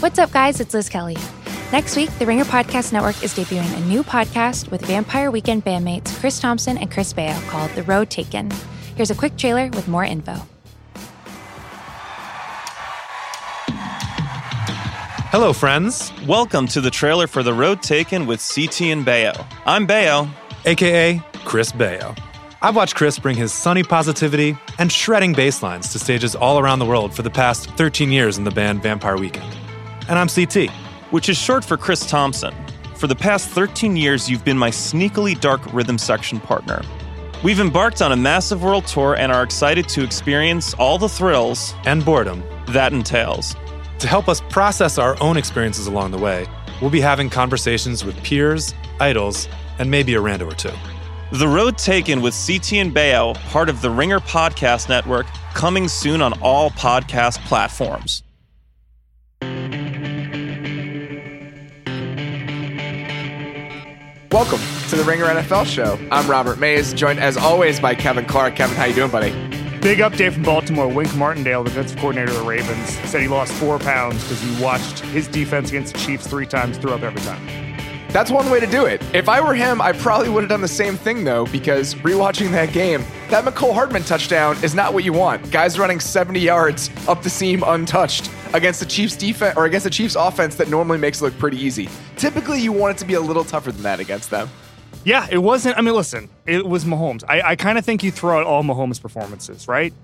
What's up, guys? It's Liz Kelly. Next week, the Ringer Podcast Network is debuting a new podcast with Vampire Weekend bandmates Chris Thompson and Chris Baio called The Road Taken. Here's a quick trailer with more info. Hello, friends, Welcome to the trailer for The Road Taken with CT and Baio. I'm Baio. aka Chris Baio. I've watched Chris bring his sunny positivity and shredding bass lines to stages all around the world for the past 13 years in the band Vampire Weekend. And I'm CT. which is short for Chris Thompson. For the past 13 years, you've been my sneakily dark rhythm section partner. We've embarked on a massive world tour and are excited to experience all the thrills And boredom. that entails. To help us process our own experiences along the way, we'll be having conversations with peers, idols, and maybe a rando or two. The Road Taken with CT and Baio, part of the Ringer Podcast Network, coming soon on all podcast platforms. Welcome to the Ringer NFL Show. I'm Robert Mays, joined as always by Kevin Clark. Kevin, how you doing, buddy? Big update from Baltimore. Wink Martindale, the defensive coordinator of the Ravens, said he lost four pounds because he watched his defense against the Chiefs three times, threw up every time. That's one way to do it. If I were him, I probably would have done the same thing though, because rewatching that game, that Mecole Hardman touchdown is not what you want. Guys running 70 yards up the seam untouched against the Chiefs defense or against the Chiefs offense that normally makes it look pretty easy. Typically, you want it to be a little tougher than that against them. Yeah, it wasn't. I mean, listen, it was Mahomes. I, I kind of think you throw out all Mahomes' performances, right?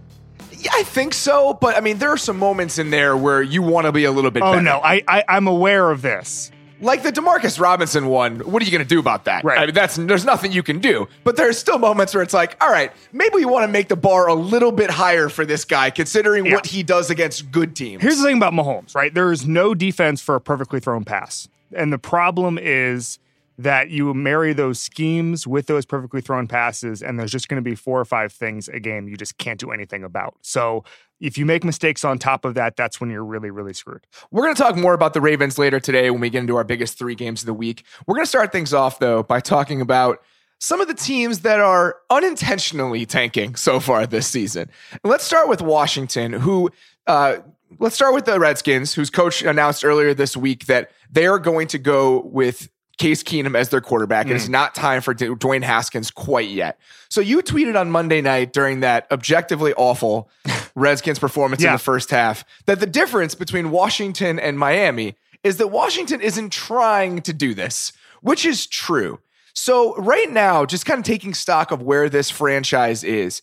Yeah, I think so, but I mean, there are some moments in there where you want to be a little bit Oh better. no, I, I I'm aware of this. Like the Demarcus Robinson one, what are you going to do about that? Right. I mean, that's there's nothing you can do. But there's still moments where it's like, all right, maybe we want to make the bar a little bit higher for this guy, considering Yeah. what he does against good teams. Here's the thing about Mahomes, right? There is no defense for a perfectly thrown pass. And the problem is that you marry those schemes with those perfectly thrown passes, and there's just going to be four or five things a game you just can't do anything about. So if you make mistakes on top of that, that's when you're really, really screwed. We're going to talk more about the Ravens later today when we get into our biggest three games of the week. We're going to start things off, though, by talking about some of the teams that are unintentionally tanking so far this season. Let's start with Washington, who, uh, let's start with the Redskins, whose coach announced earlier this week that they are going to go with Case Keenum as their quarterback. It's not time for D- Dwayne Haskins quite yet. So you tweeted on Monday night during that objectively awful Redskins performance in the first half that the difference between Washington and Miami is that Washington isn't trying to do this, which is true. So right now, just kind of taking stock of where this franchise is.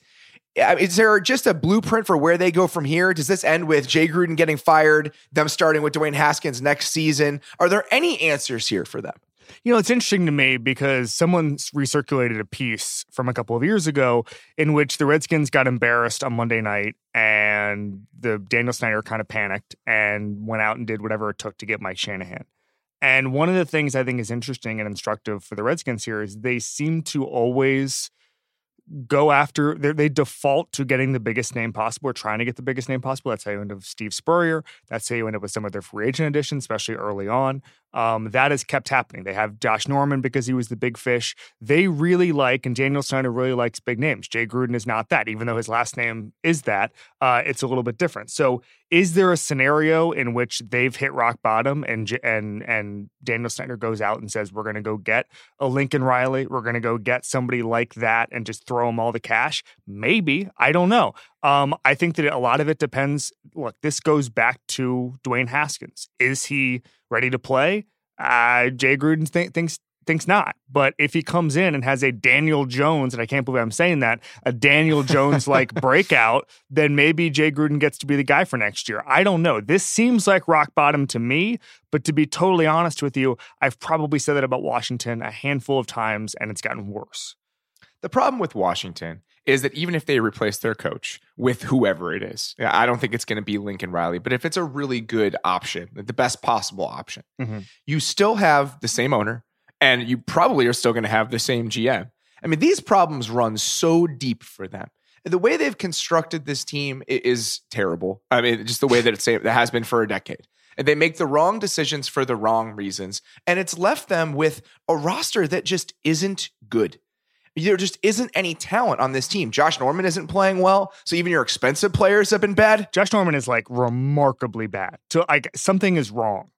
uh, Is there just a blueprint for where they go from here? Does this end with Jay Gruden getting fired, them starting with Dwayne Haskins next season? Are there any answers here for them? You know, it's interesting to me because someone recirculated a piece from a couple of years ago in which the Redskins got embarrassed on Monday night and the Daniel Snyder kind of panicked and went out and did whatever it took to get Mike Shanahan. And one of the things I think is interesting and instructive for the Redskins here is they seem to always go after they default to getting the biggest name possible or trying to get the biggest name possible. That's how you end up with Steve Spurrier. That's how you end up with some of their free agent additions, especially early on. Um, that has kept happening. They have Josh Norman because he was the big fish. They really like, and Daniel Snyder really likes big names. Jay Gruden is not that, even though his last name is that. Uh, it's a little bit different. So, is there a scenario in which they've hit rock bottom and and and Daniel Snyder goes out and says, "We're going to go get a Lincoln Riley. We're going to go get somebody like that and just throw them all the cash"? Maybe I don't know. Um, I think that a lot of it depends. Look, this goes back to Dwayne Haskins. Is he ready to play? Uh, Jay Gruden th- thinks thinks not. But if he comes in and has a Daniel Jones, and I can't believe I'm saying that, a Daniel Jones like breakout, then maybe Jay Gruden gets to be the guy for next year. I don't know. This seems like rock bottom to me. But to be totally honest with you, I've probably said that about Washington a handful of times, and it's gotten worse. The problem with Washington is that even if they replace their coach with whoever it is, I don't think it's going to be Lincoln Riley, but if it's a really good option, the best possible option, Mhm. you still have the same owner and you probably are still going to have the same GM. I mean, these problems run so deep for them. The way they've constructed this team is terrible. I mean, just the way that it's that has been for a decade. And they make the wrong decisions for the wrong reasons. And it's left them with a roster that just isn't good. There just isn't any talent on this team. Josh Norman isn't playing well, so even your expensive players have been bad. Josh Norman is like remarkably bad. So like something is wrong.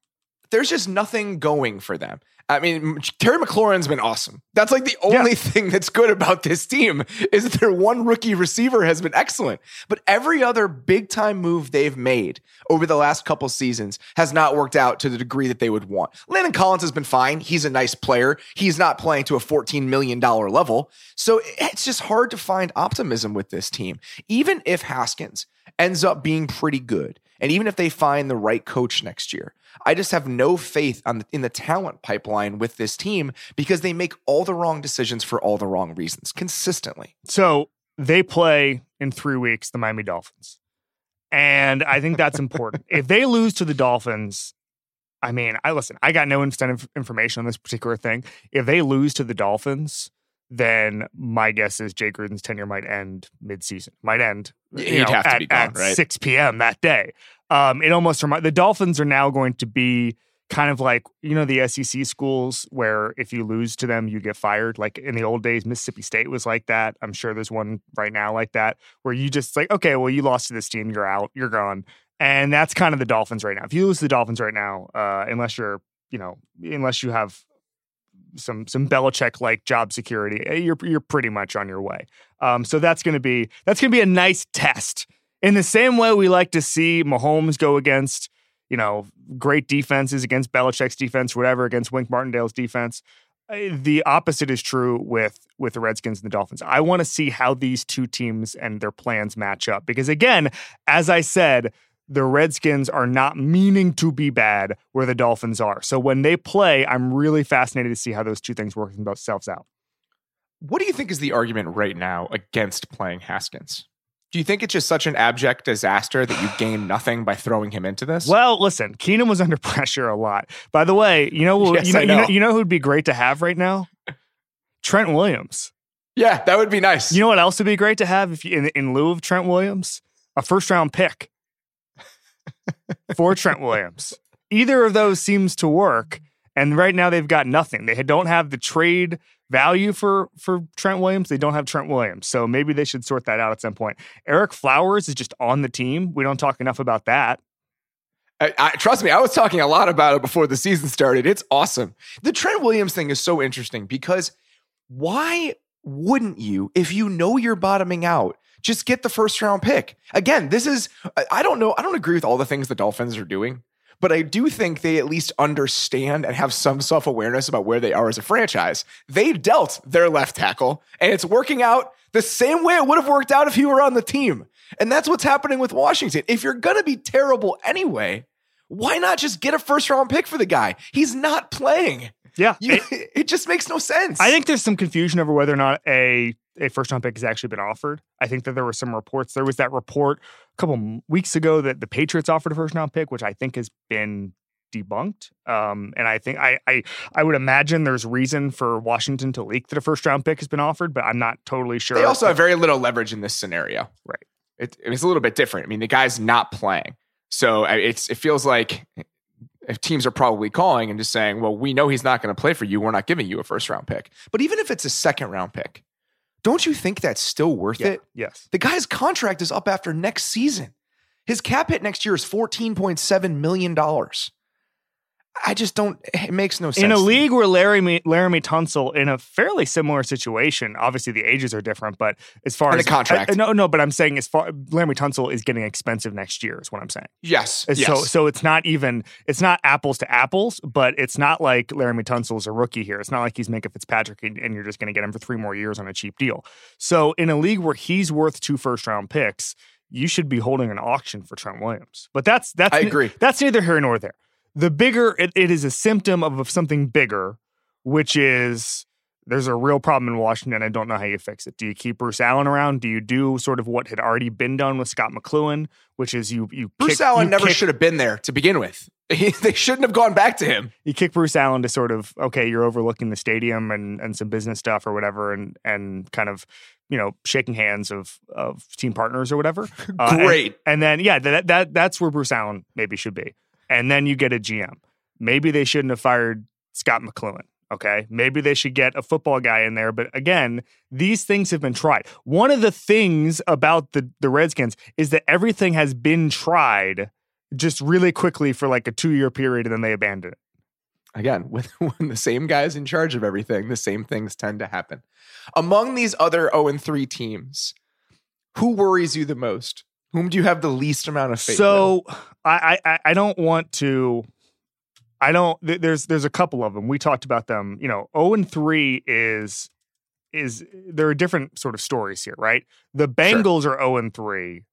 There's just nothing going for them. I mean, Terry McLaurin's been awesome. That's like the only yeah. thing that's good about this team is that their one rookie receiver has been excellent. But every other big time move they've made over the last couple seasons has not worked out to the degree that they would want. Landon Collins has been fine. He's a nice player. He's not playing to a $14 million level. So eh, it's just hard to find optimism with this team. Even if Haskins ends up being pretty good, and even if they find the right coach next year, I just have no faith on the, in the talent pipeline with this team because they make all the wrong decisions for all the wrong reasons consistently. So they play in three weeks the Miami Dolphins. And I think that's important. if they lose to the Dolphins, I mean, I listen, I got no incentive information on this particular thing. If they lose to the Dolphins, then my guess is Jay Gruden's tenure might end mid-season. Might end. He'd know, at, gone, right? 6 p.m. that day. Um, it almost reminds the Dolphins are now going to be kind of like you know the SEC schools where if you lose to them you get fired. Like in the old days, Mississippi State was like that. I'm sure there's one right now like that where you just like okay, well you lost to this team, you're out, you're gone, and that's kind of the Dolphins right now. If you lose the Dolphins right now, uh, unless you're you know unless you have some some Belichick like job security, eh, you're you're pretty much on your way. Um, so that's going to be that's to be a nice test in the same way we like to see Mahomes go against, you know, great defenses against Belichick's defense, whatever, against Wink Martindale's defense. The opposite is true with with the Redskins and the Dolphins. I want to see how these two teams and their plans match up because again, as I said, the Redskins are not meaning to be bad where the Dolphins are. So when they play, I'm really fascinated to see how those two things work themselves out. What do you think is the argument right now against playing Haskins? Do you think it's just such an abject disaster that you gain nothing by throwing him into this? Well, listen, Keenum was under pressure a lot. By the way, you know, yes, you, know, know. you know, you know who'd be great to have right now? Trent Williams. Yeah, that would be nice. You know what else would be great to have if you, in, in lieu of Trent Williams? A first round pick for Trent Williams. Either of those seems to work, and right now they've got nothing. They don't have the trade value for for Trent Williams. They don't have Trent Williams, so maybe they should sort that out at some point. Ereck Flowers is just on the team. We don't talk enough about that. I, I, trust me, I was talking a lot about it before the season started. It's awesome. The Trent Williams thing is so interesting because why wouldn't you, if you know you're bottoming out, just get the first round pick? Again, this is, I don't know, I don't agree with all the things the Dolphins are doing but I do think they at least understand and have some self awareness about where they are as a franchise. They dealt their left tackle, and it's working out the same way it would have worked out if he were on the team. And that's what's happening with Washington. If you're going to be terrible anyway, why not just get a first round pick for the guy? He's not playing. Yeah. You, it, it, just makes no sense. I think there's some confusion over whether or not a a first round pick has actually been offered. I think that there were some reports. There was that report a couple weeks ago that the Patriots offered a first round pick, which I think has been debunked. Um, and I think I, I I would imagine there's reason for Washington to leak that a first round pick has been offered, but I'm not totally sure. They also have very little leverage in this scenario. Right. It, it's a little bit different. I mean, the guy's not playing, so uh, it's it feels like if teams are probably calling and just saying, "Well, we know he's not going to play for you. We're not giving you a first round pick." But even if it's a second round pick, don't you think that's still worth yeah, it? Yes. The guy's contract is up after next season. His cap hit next year is $14.7 million. I just don't. It makes no sense. In a league where Laremy Laremy Tunsil in a fairly similar situation, obviously the ages are different, but as far and as the contract, I, no, no, but I'm saying as far Laremy Tunsil is getting expensive next year is what I'm saying. Yes, uh, yes. So so it's not even it's not apples to apples, but it's not like Laremy Tunsil is a rookie here. It's not like he's Minkah Fitzpatrick and, and you're just going to get him for three more years on a cheap deal. So in a league where he's worth two first round picks, you should be holding an auction for Trent Williams. But that's that's I agree. That's neither here nor there the bigger it, it is a symptom of something bigger, which is there's a real problem in Washington. I don't know how you fix it. Do you keep Bruce Allen around? Do you do sort of what had already been done with Scot McCloughan, which is you you Bruce kick, Allen you never kick, should have been there to begin with. they shouldn't have gone back to him. You kick Bruce Allen to sort of okay, you're overlooking the stadium and and some business stuff or whatever, and and kind of you know shaking hands of of team partners or whatever. Uh, Great. And, and then yeah, that that that's where Bruce Allen maybe should be and then you get a GM. Maybe they shouldn't have fired Scot McCloughan. Okay. Maybe they should get a football guy in there. But again, these things have been tried. One of the things about the, the Redskins is that everything has been tried just really quickly for like a two year period and then they abandon it. Again, with, when the same guy's in charge of everything, the same things tend to happen. Among these other 0 3 teams, who worries you the most? Whom do you have the least amount of faith So I, I I don't want to I don't there's there's a couple of them. We talked about them, you know, 0 and 3 is is there are different sort of stories here, right? The Bengals sure. are 0 and 3,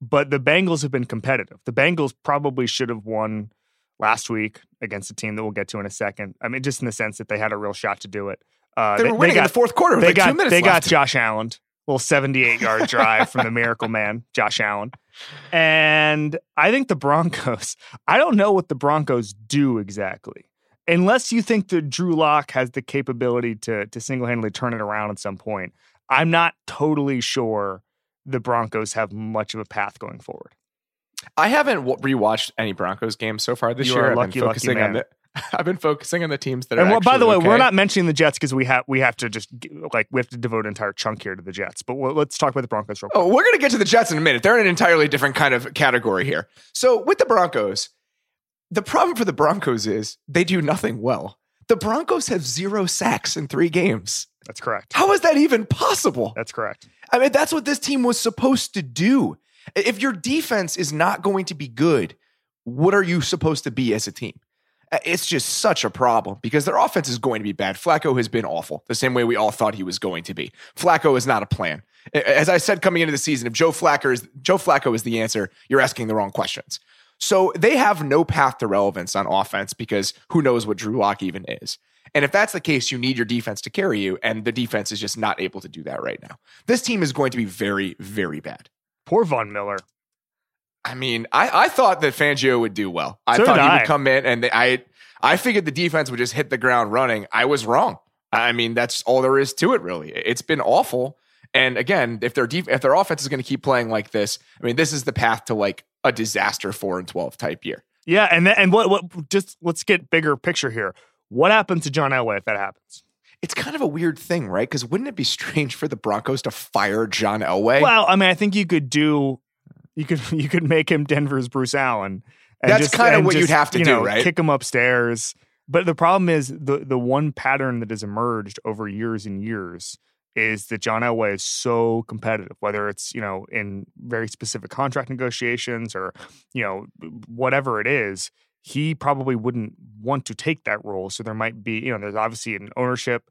but the Bengals have been competitive. The Bengals probably should have won last week against a team that we'll get to in a second. I mean, just in the sense that they had a real shot to do it. Uh, they, they were winning they got, in the fourth quarter. They like got they left. got Josh Allen, little 78 yard drive from the Miracle Man, Josh Allen. And I think the Broncos, I don't know what the Broncos do exactly. Unless you think that Drew Lock has the capability to, to single handedly turn it around at some point, I'm not totally sure the Broncos have much of a path going forward. I haven't rewatched any Broncos games so far this you year. I've lucky, been focusing on the I've been focusing on the teams that and are. Well, by the way, okay. we're not mentioning the Jets because we have we have to just like we have to devote an entire chunk here to the Jets. But we'll, let's talk about the Broncos real oh, quick. Oh, we're going to get to the Jets in a minute. They're in an entirely different kind of category here. So with the Broncos, the problem for the Broncos is they do nothing well. The Broncos have zero sacks in three games. That's correct. How is that even possible? That's correct. I mean, that's what this team was supposed to do. If your defense is not going to be good, what are you supposed to be as a team? Uh, it's just such a problem because their offense is going to be bad. Flacco has been awful, the same way we all thought he was going to be. Flacco is not a plan. As I said coming into the season, if Joe Flacco is Joe Flacco is the answer, you're asking the wrong questions. So they have no path to relevance on offense because who knows what Drew Lock even is. And if that's the case, you need your defense to carry you, and the defense is just not able to do that right now. This team is going to be very, very bad. Poor Von Miller. I mean, I, I thought that Fangio would do well. I so thought he I. would come in and they, I I figured the defense would just hit the ground running. I was wrong. I mean, that's all there is to it, really. It's been awful. And again, if their def- if their offense is going to keep playing like this, I mean, this is the path to like a disaster four and twelve type year. Yeah, and and what what just let's get bigger picture here. What happens to John Elway if that happens? It's kind of a weird thing, right? Because wouldn't it be strange for the Broncos to fire John Elway? Well, I mean, I think you could do you could you could make him Denver's Bruce Allen. That's kind of what just, you'd have to you do, know, right? Kick him upstairs. But the problem is the the one pattern that has emerged over years and years is that John Elway is so competitive, whether it's you know in very specific contract negotiations or you know whatever it is. He probably wouldn't want to take that role. So there might be you know there's obviously an ownership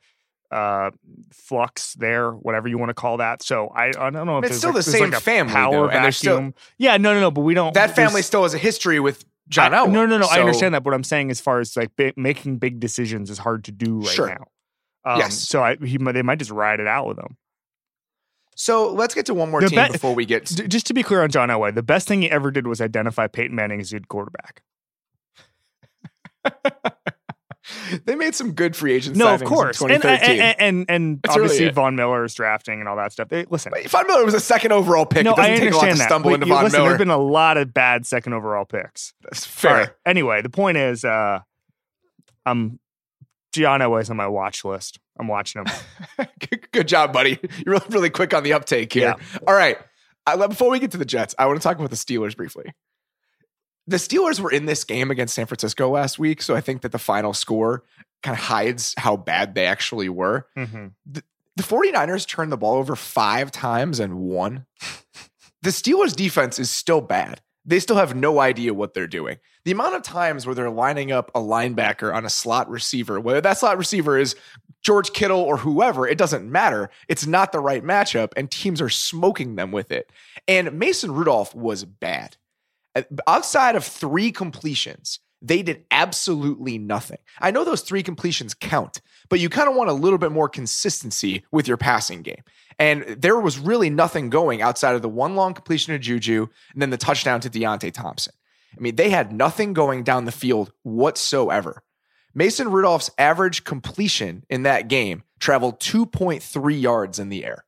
uh flux there whatever you want to call that so i, I don't know if it's still like, the same like family power though, vacuum still yeah no no no but we don't that family still has a history with John I, Elway. No, no, no. I understand that. What I'm saying, as far as like bi- making big decisions, is hard to do right Sure. now. Um, Yes. So I, he, might- they might just ride it out with him. So let's get to one more The team be- before we get. D- just to be clear on John Elway, the best thing he ever did was identify Peyton Manning as a good quarterback. they made some good free agent No, of course, and and and, and really obviously it. Von Miller is drafting and all that stuff. They, listen, But Von Miller was a second overall pick. no, it doesn't I take a lot understand to that. stumble into you- Von listen, Miller. There've been a lot of bad second overall picks. That's fair. right. Anyway, the point is, uh, I'm John Elway's on my watch list. I'm watching him. good, good job, buddy. You're really, really quick on the uptake here. All right. I, before we get to the Jets, I want to talk about the Steelers briefly. The Steelers were in this game against San Francisco last week, so I think that the final score kind of hides how bad they actually were. Mhm. The 49ers turned the ball over five times and won. the Steelers defense is still bad. They still have no idea what they're doing. The amount of times where they're lining up a linebacker on a slot receiver, whether that slot receiver is George Kittle or whoever, it doesn't matter. It's not the right matchup, and teams are smoking them with it. And Mason Rudolph was bad. Uh, Outside of three completions, they did absolutely nothing. I know those three completions count, but you kind of want a little bit more consistency with your passing game. And there was really nothing going outside of the one long completion to Juju and then the touchdown to Diontae Thompson. I mean, they had nothing going down the field whatsoever. Mason Rudolph's average completion in that game traveled 2.3 yards in the air.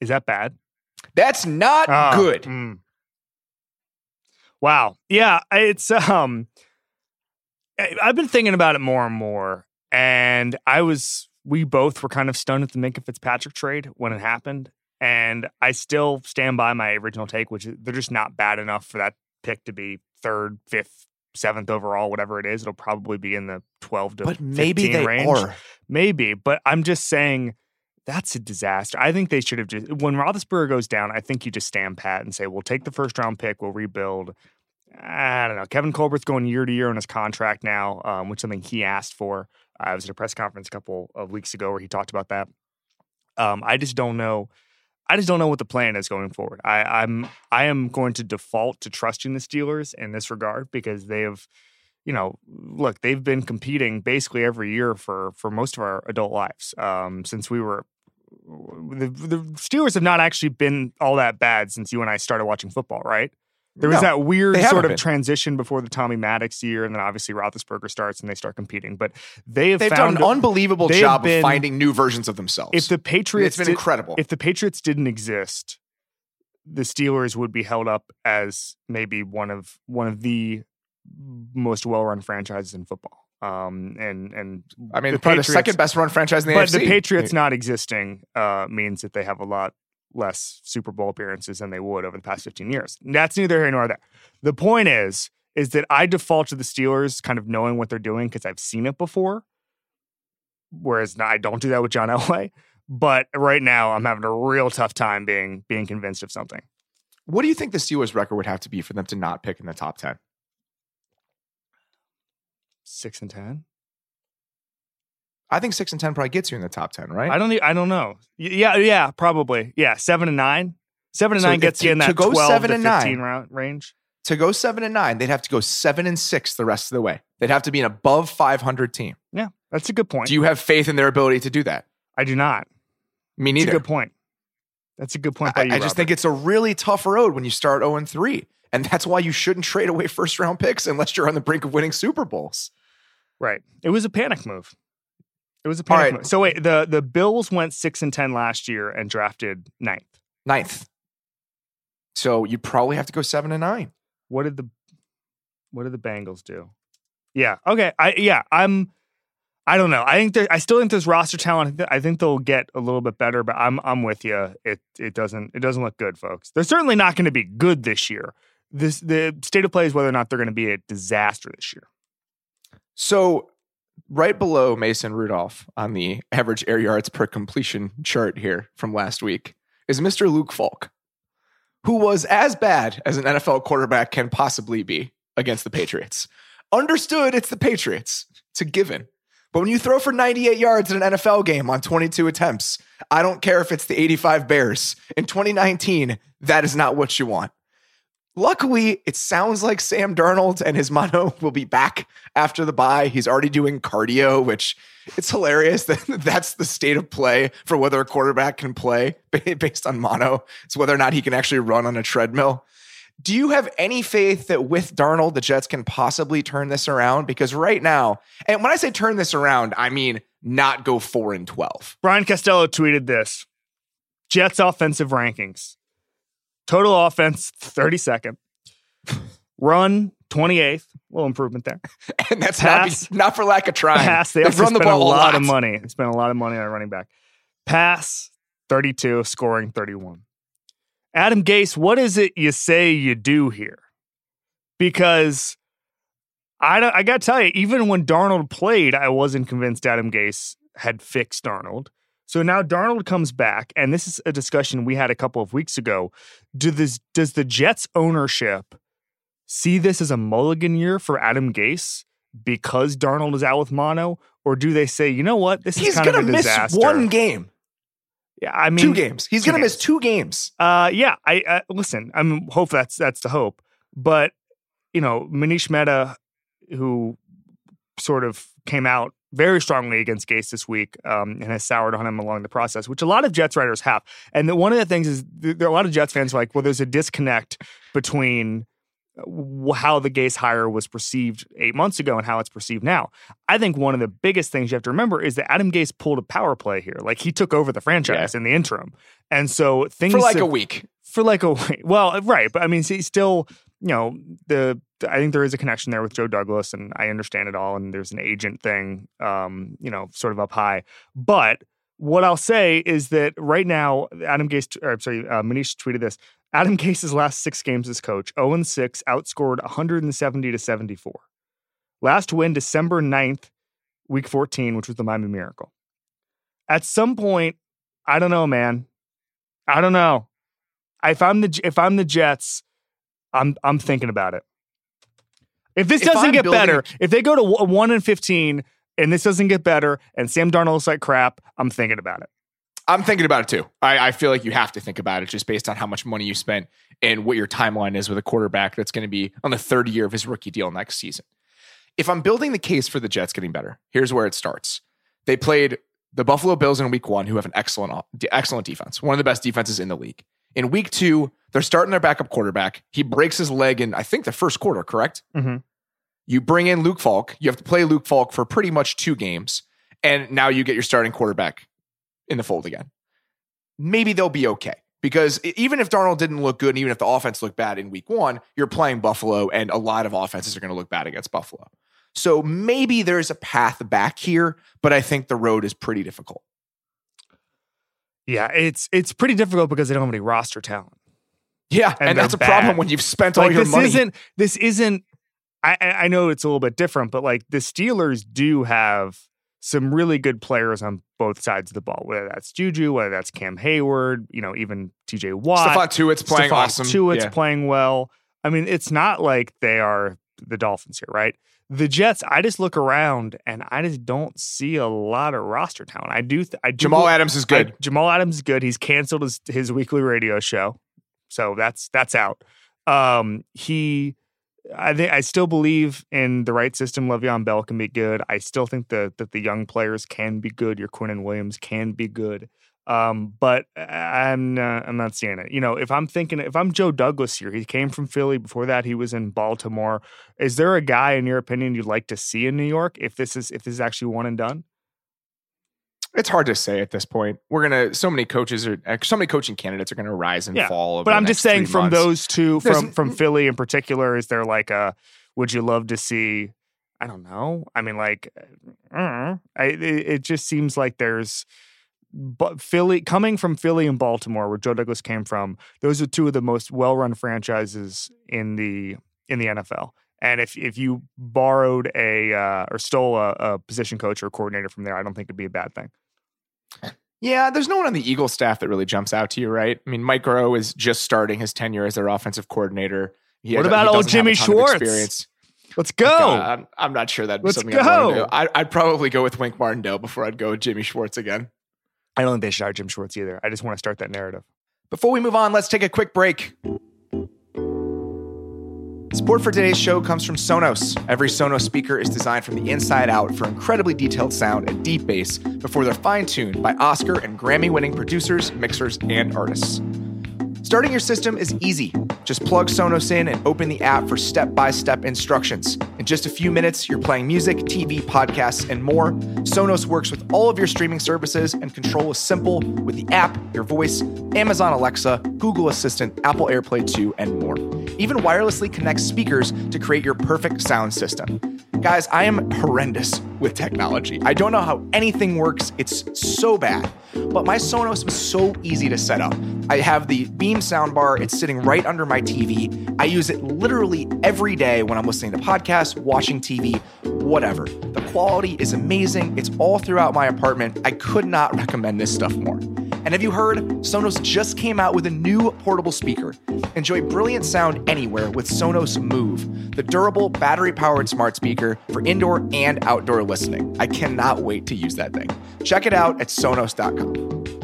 Is that bad? That's not Ah, good. mm. Wow. Yeah, it's um I've been thinking about it more and more, and I was. We both were kind of stunned at the Minkah Fitzpatrick trade when it happened, and I still stand by my original take, which is they're just not bad enough for that pick to be third, fifth, seventh overall, whatever it is. It'll probably be in the twelve to but maybe 15 they range. are. Maybe, but I'm just saying that's a disaster. I think they should have just when Roethlisberger goes down. I think you just stand pat and say, "We'll take the first round pick. We'll rebuild." I don't know. Kevin Colbert's going year to year on his contract now, um, which is something he asked for. I was at a press conference a couple of weeks ago where he talked about that. Um, I just don't know. I just don't know what the plan is going forward. I, I'm I am going to default to trusting the Steelers in this regard because they have, you know, look, they've been competing basically every year for for most of our adult lives um, since we were. The, the Steelers have not actually been all that bad since you and I started watching football, right? There was No, that weird sort of been. transition before the Tommy Maddox year, and then obviously Roethlisberger starts and they start competing. But they have They've found done an unbelievable job been- of finding new versions of themselves. if the Patriots it's been did- incredible. if the Patriots didn't exist, the Steelers would be held up as maybe one of one of the most well-run franchises in football. Um, and and I mean, the probably the second best run franchise in the but AFC. the Patriots not existing uh, means that they have a lot less Super Bowl appearances than they would over the past 15 years. That's neither here nor there. The point is, is that I default to the Steelers kind of knowing what they're doing because I've seen it before. Whereas I don't do that with John Elway. But right now, I'm having a real tough time being being convinced of something. What do you think the Steelers' record would have to be for them to not pick in the top ten? Six and ten. I think six and ten probably gets you in the top ten, right? I don't. I don't know. Yeah, yeah, probably. Yeah, seven and nine. Seven and So nine gets to- you in to that go twelve seven to and nine- fifteen round range. to go seven and nine, they'd have to go seven and six the rest of the way. They'd have to be an above five hundred team. Yeah, that's a good point. Do you have faith in their ability to do that? I do not. Me That's a neither. good point. That's a good point by I, you. I just think it's a really tough road when you start 0 and 3. And that's why you shouldn't trade away first round picks unless you're on the brink of winning Super Bowls. right. It was a panic move. It was a panic right. move. So wait, the the Bills went six and ten last year and drafted ninth. Ninth. So you'd probably have to go seven and nine. What did the what did the Bengals do? Yeah. Okay. I yeah. I'm. I don't know. I think I still think there's roster talent. I think they'll get a little bit better, but I'm I'm with you. It it doesn't it doesn't look good, folks. They're certainly not going to be good this year. This the state of play is whether or not they're going to be a disaster this year. So right below Mason Rudolph on the average air yards per completion chart here from last week is Mr. Luke Falk, who was as bad as an NFL quarterback can possibly be against the Patriots. Understood it's the Patriots. It's a given. But when you throw for 98 yards in an NFL game on 22 attempts, I don't care if it's the 85 Bears. In 2019, that is not what you want. Luckily, it sounds like Sam Darnold and his mono will be back after the bye. He's already doing cardio, which it's hilarious that that's the state of play for whether a quarterback can play based on mono. It's whether or not he can actually run on a treadmill. Do you have any faith that with Darnold, the Jets can possibly turn this around? Because right now, and when I say turn this around, I mean not go four and 12. Brian Costello tweeted this Jets offensive rankings. Total offense, 32nd. Run, 28th. little improvement there. And that's Pass. not, not for lack of trying. Pass, they They've run the spent a ball lot, of money. They spent a lot of money on running back. Pass, 32, scoring 31. Adam Gase, what is it you say you do here? Because I I got to tell you, even when Darnold played, I wasn't convinced Adam Gase had fixed Darnold. So now Darnold comes back, and this is a discussion we had a couple of weeks ago. Do this, does the Jets ownership see this as a mulligan year for Adam Gase because Darnold is out with mono, or do they say, you know what, this He's is kind going to miss one game, Yeah, I mean, two games. He's two to miss two games. Uh, yeah, I uh, listen. I'm hope that's that's the hope, but you know, Manish Mehta, who sort of came out very strongly against Gase this week um, and has soured on him along the process, which a lot of Jets writers have. And the, one of the things is there are a lot of Jets fans who are like, well, there's a disconnect between how the Gase hire was perceived eight months ago and how it's perceived now. I think one of the biggest things you have to remember is that Adam Gase pulled a power play here. Like he took over the franchise in the interim. And so things For like have- a week. for like a week. Well, right, but I mean, he's still you know, the I think there is a connection there with Joe Douglas, and I understand it all. And there's an agent thing, um, you know, sort of up high. But what I'll say is that right now, Adam Gase, or sorry, uh, Manish tweeted this. Adam Gase's last six games as coach, 0 6, outscored 170 to 74. Last win, December 9th, week 14, which was the Miami Miracle. At some point, I don't know, man. I don't know. If I'm the if I'm the Jets, I'm I'm thinking about it. If this If doesn't I'm get building- better, if they go to one and fifteen and this doesn't get better, and Sam Darnold looks like crap, I'm thinking about it. I'm thinking about it too. I, I feel like you have to think about it just based on how much money you spent and what your timeline is with a quarterback that's going to be on the third year of his rookie deal next season. If I'm building the case for the Jets getting better, here's where it starts. They played the Buffalo Bills in week one, who have an excellent, excellent defense, one of the best defenses in the league. In week two, they're starting their backup quarterback. He breaks his leg in, I think, the first quarter, correct? Mhm. You bring in Luke Falk. You have to play Luke Falk for pretty much two games. And now you get your starting quarterback in the fold again. Maybe they'll be okay. Because even if Darnold didn't look good, and even if the offense looked bad in week one, you're playing Buffalo, and a lot of offenses are going to look bad against Buffalo. So maybe there's a path back here, but I think the road is pretty difficult. Yeah, it's it's pretty difficult because they don't have any roster talent. Yeah, And and, that's a they're problem when you've spent all like your this money. isn't this isn't I, I I know it's a little bit different, but like the Steelers do have some really good players on both sides of the ball, whether that's Juju, whether that's Cam Heyward, you know, even TJ Watt. Stephon Tuitt's playing Stephon awesome. Tuitt's Yeah. playing well. I mean, it's not like they are the Dolphins here, right? The Jets, I just look around and I just don't see a lot of roster talent. I do, th- I do Jamal Adams is good. I- Jamal Adams is good. He's canceled his, his weekly radio show, so that's that's out. Um, he, I think I still believe in the right system. Le'Veon Bell can be good. I still think that that the young players can be good. Your Quinnen Williams can be good. Um, but I'm not, I'm not seeing it. You know, if I'm thinking, if I'm Joe Douglas here, he came from Philly. Before that, he was in Baltimore. Is there a guy, in your opinion, you'd like to see in New York if this is if this is actually one and done? it's hard to say at this point. We're gonna so many coaches are uh, so many coaching candidates are gonna rise and Yeah, fall. Over But I'm just saying, from months. those two, There's- from from Philly in particular, is there like a? Would you love to see? I don't know. I mean, like, uh, I, it, it just seems like there's. But Philly coming from Philly and Baltimore, where Joe Douglas came from, those are two of the most well-run franchises in the in the NFL. And if if you borrowed a uh, or stole a, a position coach or coordinator from there, I don't think it'd be a bad thing. Yeah, there's no one on the Eagles staff that really jumps out to you, right? I mean, Mike Groh is just starting his tenure as their offensive coordinator. He What has- about old doesn't have a Jimmy Schwartz? experience. Let's go. God, I'm, I'm not sure that'd be Let's something I'd want to go. do. I, I'd probably go with Wink Martindale before I'd go with Jimmy Schwartz again. I don't think they should hire Jim Schwartz either. I just want to start that narrative. Before we move on, let's take a quick break. Support for today's show comes from Sonos. Every Sonos speaker is designed from the inside out for incredibly detailed sound and deep bass before they're fine tuned by Oscar and Grammy winning producers, mixers, and artists. Starting your system is easy. Just plug Sonos in and open the app for step by step instructions. In just a few minutes, you're playing music, TV, podcasts, and more. Sonos works with all of your streaming services, and control is simple with the app, your voice, Amazon Alexa, Google Assistant, Apple AirPlay 2, and more. Even wirelessly connect speakers to create your perfect sound system. Guys, I am horrendous with technology. I don't know how anything works. It's so bad. But my Sonos was so easy to set up. I have the Beam soundbar, it's sitting right under my TV. I use it literally every day when I'm listening to podcasts, watching TV, whatever. The quality is amazing. It's all throughout my apartment. I could not recommend this stuff more. And have you heard? Sonos just came out with a new portable speaker. Enjoy brilliant sound anywhere with Sonos Move, the durable battery powered smart speaker for indoor and outdoor listening. I cannot wait to use that thing. Check it out at Sonos.com.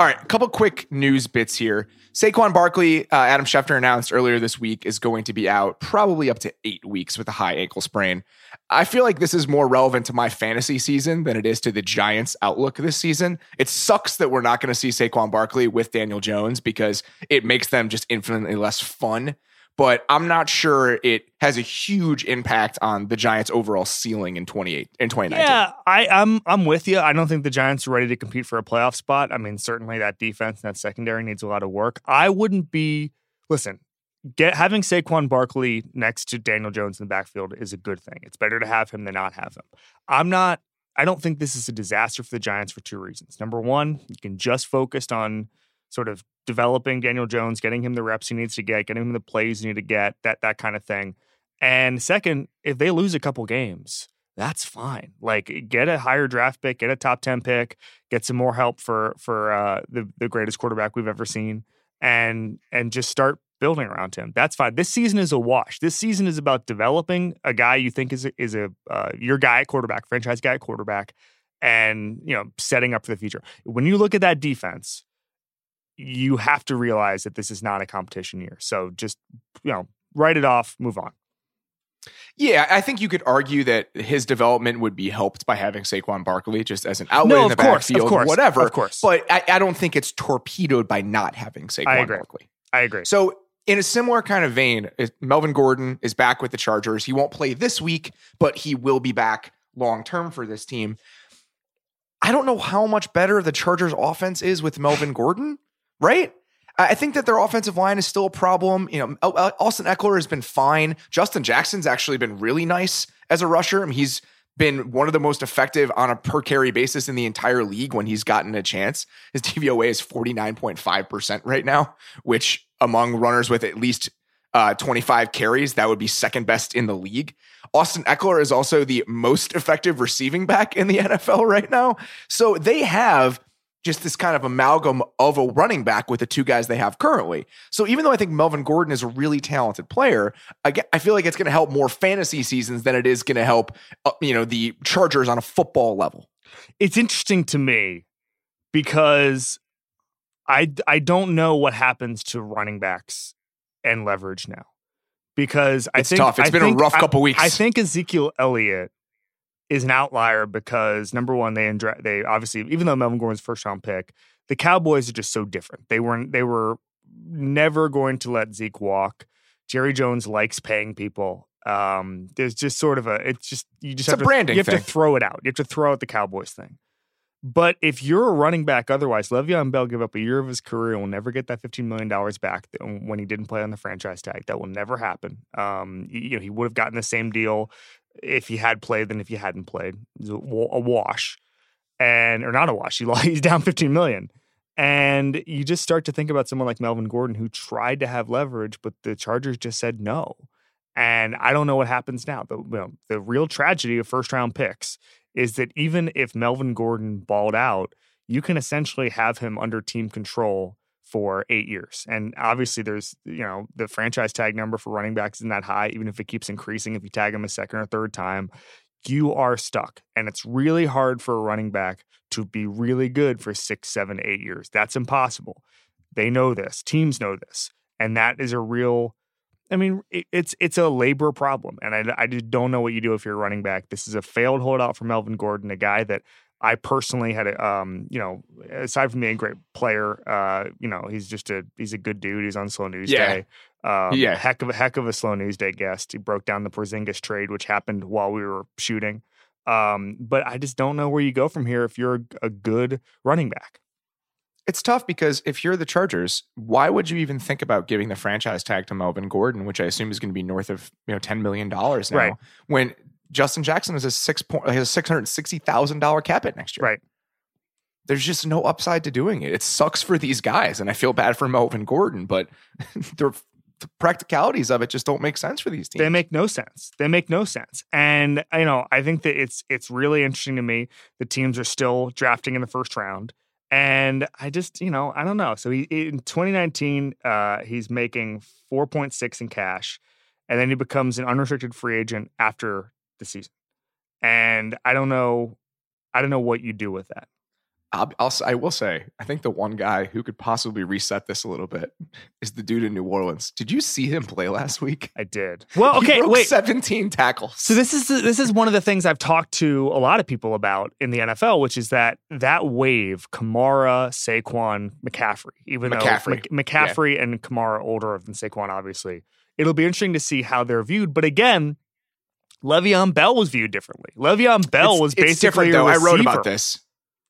All right, a couple quick news bits here. Saquon Barkley, uh, Adam Schefter announced earlier this week, is going to be out probably up to eight weeks with a high ankle sprain. I feel like this is more relevant to my fantasy season than it is to the Giants' outlook this season. It sucks that we're not going to see Saquon Barkley with Daniel Jones because it makes them just infinitely less fun. But I'm not sure it has a huge impact on the Giants' overall ceiling in 28 in 2019. Yeah, I, I'm I'm with you. I don't think the Giants are ready to compete for a playoff spot. I mean, certainly that defense and that secondary needs a lot of work. I wouldn't be listen, get having Saquon Barkley next to Daniel Jones in the backfield is a good thing. It's better to have him than not have him. I'm not. I don't think this is a disaster for the Giants for two reasons. Number one, you can just focus on sort of developing Daniel Jones, getting him the reps he needs to get, getting him the plays he need to get, that that kind of thing. And second, if they lose a couple games, that's fine. Like get a higher draft pick, get a top 10 pick, get some more help for for uh, the the greatest quarterback we've ever seen and and just start building around him. That's fine. This season is a wash. This season is about developing a guy you think is a, is a uh, your guy at quarterback, franchise guy at quarterback and, you know, setting up for the future. When you look at that defense, you have to realize that this is not a competition year. So just, you know, write it off, move on. Yeah, I think you could argue that his development would be helped by having Saquon Barkley just as an outlet No, in the course, backfield, of course, whatever. of course. But I, I don't think it's torpedoed by not having Saquon I agree. Barkley. I agree. So, in a similar kind of vein, Melvin Gordon is back with the Chargers. He won't play this week, but he will be back long term for this team. I don't know how much better the Chargers offense is with Melvin Gordon, right? I think that their offensive line is still a problem. You know, Austin Ekeler has been fine. Justin Jackson's actually been really nice as a rusher. I mean, he's been one of the most effective on a per carry basis in the entire league when he's gotten a chance. His DVOA is 49.5% right now, which among runners with at least uh, 25 carries, that would be second best in the league. Austin Ekeler is also the most effective receiving back in the NFL right now. So they have just this kind of amalgam of a running back with the two guys they have currently. So even though I think Melvin Gordon is a really talented player, I, get, I feel like it's going to help more fantasy seasons than it is going to help, uh, you know, the Chargers on a football level. it's interesting to me because I I don't know what happens to running backs and leverage now because I It's think tough. It's I been a rough I- couple weeks. I think Ezekiel Elliott is an outlier because number one, they indra- they obviously even though Melvin Gordon's first round pick, the Cowboys are just so different. They weren't they were never going to let Zeke walk. Jerry Jones likes paying people. Um, there's just sort of a it's just you just It's have a to, branding You have thing. to throw it out. You have to throw out the Cowboys thing. But if you're a running back, otherwise, Le'Veon Bell give up a year of his career and will never get that $15 million back when he didn't play on the franchise tag. That will never happen. Um, you know, he would have gotten the same deal if he had played than if he hadn't played. It's a a wash, and or not a wash. He lost, he's down 15 million, and you just start to think about someone like Melvin Gordon who tried to have leverage, but the Chargers just said no. And I don't know what happens now. The you know, the real tragedy of first round picks is that even if Melvin Gordon balled out, you can essentially have him under team control for eight years. And obviously, there's you know the franchise tag number for running backs isn't that high, even if it keeps increasing. If you tag him a second or third time, you are stuck, and it's really hard for a running back to be really good for six, seven, eight years. That's impossible. They know this. Teams know this, and that is a real. I mean, it's it's a labor problem, and I, I just don't know what you do if you're running back. This is a failed holdout for Melvin Gordon, a guy that I personally had, a, um, you know, aside from being a great player, uh, you know, he's just a he's a good dude. He's on slow news Yeah. day. Um, Yeah. heck of a heck of a slow news day guest. He broke down the Porzingis trade, which happened while we were shooting. Um, but I just don't know where you go from here if you're a, a good running back. It's tough because if you're the Chargers, why would you even think about giving the franchise tag to Melvin Gordon, which I assume is going to be north of you know ten million dollars now, Right. when Justin Jackson is a six point has a six hundred sixty thousand dollar cap hit next year. Right. There's just no upside to doing it. It sucks for these guys, and I feel bad for Melvin Gordon, but the, the practicalities of it just don't make sense for these teams. They make no sense. They make no sense. And you know, I think that it's it's really interesting to me. The teams are still drafting in the first round. And I just, you know, I don't know. So he in 2019, uh, he's making 4.6 in cash, and then he becomes an unrestricted free agent after the season. And I don't know, I don't know what you do with that. I'll, I'll I will say, I think the one guy who could possibly reset this a little bit is the dude in New Orleans. Did you see him play last week? I did. Well, okay, wait. 17 tackles. So this is this is one of the things I've talked to a lot of people about in the NFL, which is that that wave, Kamara, Saquon, McCaffrey, even McCaffrey. though Mc- McCaffrey and Kamara older than Saquon, obviously, it'll be interesting to see how they're viewed. But again, Le'Veon Bell was viewed differently. Le'Veon Bell it's, was it's basically different though. I wrote about this.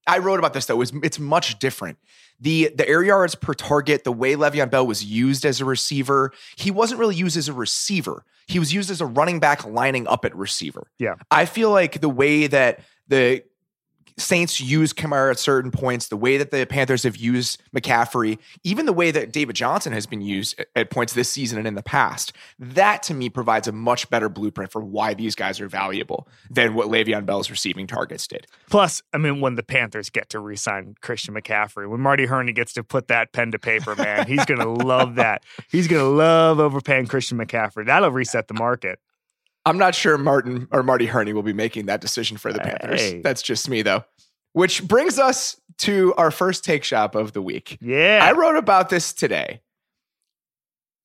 I wrote about this though. It's, it's much different. The the air yards per target, the way Le'Veon Bell was used as a receiver, he wasn't really used as a receiver. He was used as a running back lining up at receiver. Yeah. I feel like the way that the Saints use Kamara at certain points, the way that the Panthers have used McCaffrey, even the way that David Johnson has been used at points this season and in the past, that to me provides a much better blueprint for why these guys are valuable than what Le'Veon Bell's receiving targets did. Plus, I mean, when the Panthers get to re-sign Christian McCaffrey, when Marty Hurney gets to put that pen to paper, man, he's gonna love that. He's gonna love overpaying Christian McCaffrey. That'll reset the market. I'm not sure Martin or Marty Hurney will be making that decision for the Panthers. Hey. That's just me, though. Which brings us to our first take shop of the week. Yeah. I wrote about this today.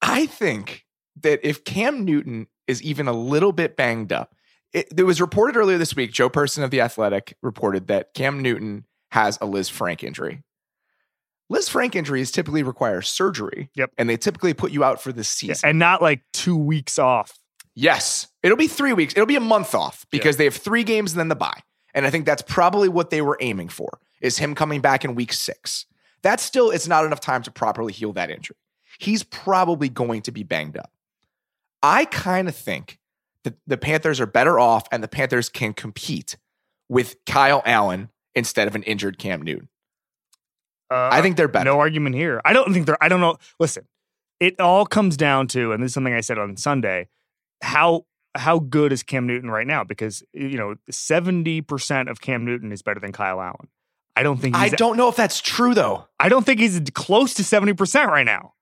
I think that if Cam Newton is even a little bit banged up, it, it was reported earlier this week. Joe Person of The Athletic reported that Cam Newton has a Lisfranc injury. Lisfranc injuries typically require surgery. Yep. And they typically put you out for the Yeah, season. and not like two weeks off. Yes. It'll be three weeks. It'll be a month off because they have three games and then the bye. And I think that's probably what they were aiming for is him coming back in week six. That's still, it's not enough time to properly heal that injury. He's probably going to be banged up. I kind of think that the Panthers are better off and the Panthers can compete with Kyle Allen instead of an injured Cam Newton. Uh, I think they're better. No argument here. I don't think they're. I don't know. Listen, it all comes down to, and this is something I said on Sunday. How how good is Cam Newton right now? Because you know, seventy percent of Cam Newton is better than Kyle Allen. I don't think. I don't know if that's true though. I don't think he's close to seventy percent right now.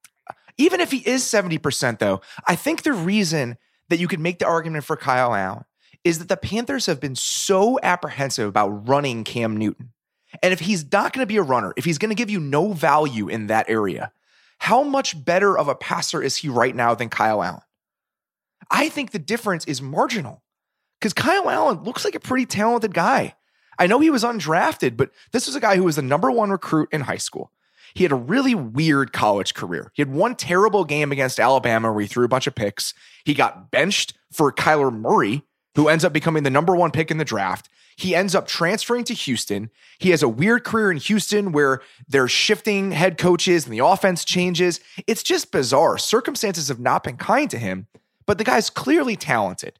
even if he is 70%, though, I think the reason that you could make the argument for Kyle Allen is that the Panthers have been so apprehensive about running Cam Newton. And if he's not going to be a runner, if he's going to give you no value in that area, how much better of a passer is he right now than Kyle Allen? I think the difference is marginal because Kyle Allen looks like a pretty talented guy. I know he was undrafted, but this was a guy who was the number one recruit in high school. He had a really weird college career. He had one terrible game against Alabama where he threw a bunch of picks. He got benched for Kyler Murray, who ends up becoming the number one pick in the draft. He ends up transferring to Houston. He has a weird career in Houston where they're shifting head coaches and the offense changes. It's just bizarre. Circumstances have not been kind to him, but the guy's clearly talented.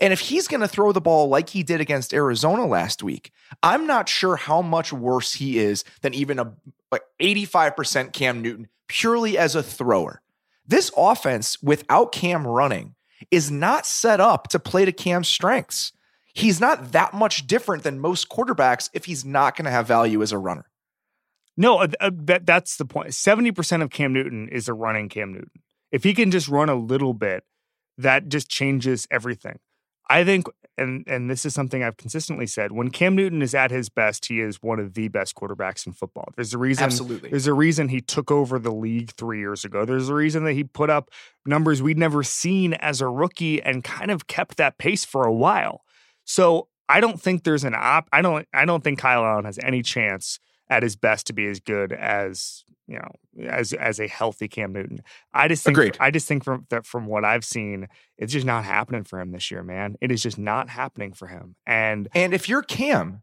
And if he's going to throw the ball like he did against Arizona last week, I'm not sure how much worse he is than even a like 85% Cam Newton purely as a thrower. This offense without Cam running is not set up to play to Cam's strengths. He's not that much different than most quarterbacks if he's not going to have value as a runner. No, uh, uh, that that's the point. Seventy percent of Cam Newton is a running Cam Newton. If he can just run a little bit, that just changes everything. I think, and and this is something I've consistently said: when Cam Newton is at his best, he is one of the best quarterbacks in football. There's a reason. Absolutely. There's a reason he took over the league three years ago. There's a reason that he put up numbers we'd never seen as a rookie and kind of kept that pace for a while. So I don't think there's an op. I don't. I don't think Kyle Allen has any chance at his best to be as good as you know as as a healthy Cam Newton. I just think. Agreed. I just think from that from what I've seen, it's just not happening for him this year, man. It is just not happening for him. And And if you're Cam,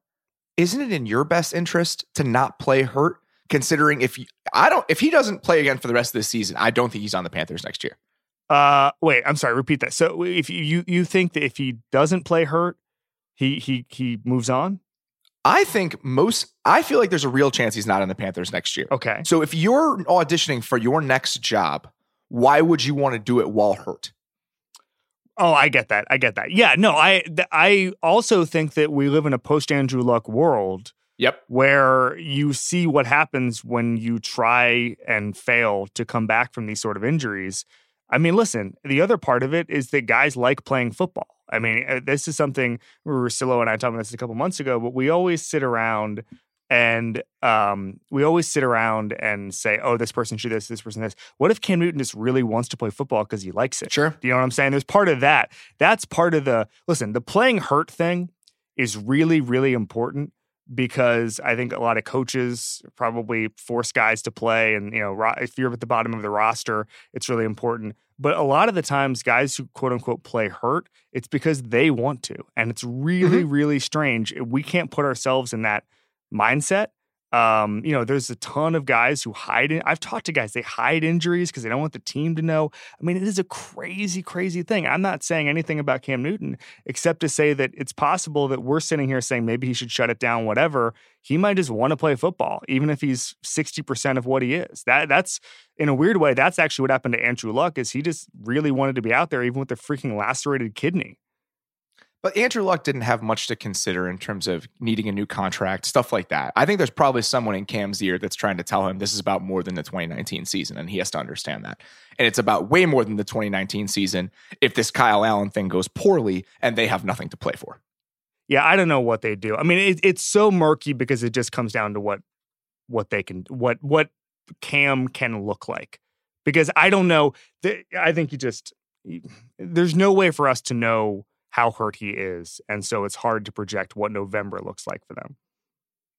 isn't it in your best interest to not play hurt? Considering if you, I don't, if he doesn't play again for the rest of the season, I don't think he's on the Panthers next year. uh, wait, I'm sorry. Repeat that. So if you you, you think that if he doesn't play hurt, he he he moves on. I think most, I feel like there's a real chance he's not in the Panthers next year. Okay. So if you're auditioning for your next job, why would you want to do it while hurt? Oh, I get that. I get that. Yeah, no, I th- I also think that we live in a post Andrew Luck world Yep. where you see what happens when you try and fail to come back from these sort of injuries. I mean, listen, the other part of it is that guys like playing football. I mean, uh, this is something Russillo and I talked about this a couple months ago, but we always sit around and um, we always sit around and say, oh, this person should this, this person this. What if Cam Newton just really wants to play football because he likes it? Sure. Do you know what I'm saying? There's part of that. That's part of the listen, the playing hurt thing is really, really important because I think a lot of coaches probably force guys to play. And, you know, if you're at the bottom of the roster, it's really important. But a lot of the times, guys who quote unquote play hurt, it's because they want to. And it's really, mm-hmm. really strange. We can't put ourselves in that mindset. Um, you know, there's a ton of guys who hide in. I've talked to guys, they hide injuries because they don't want the team to know. I mean, it is a crazy, crazy thing. I'm not saying anything about Cam Newton except to say that it's possible that we're sitting here saying maybe he should shut it down, whatever. He might just want to play football, even if he's 60% of what he is. That that's in a weird way, that's actually what happened to Andrew Luck, is he just really wanted to be out there, even with the freaking lacerated kidney. But Andrew Luck didn't have much to consider in terms of needing a new contract, stuff like that. I think there's probably someone in Cam's ear that's trying to tell him this is about more than the 2019 season, and he has to understand that. And it's about way more than the 2019 season if this Kyle Allen thing goes poorly and they have nothing to play for. Yeah, I don't know what they do. I mean, it, it's so murky because it just comes down to what what they can what what Cam can look like. Because I don't know. I think you just there's no way for us to know how hurt he is. And so it's hard to project what November looks like for them.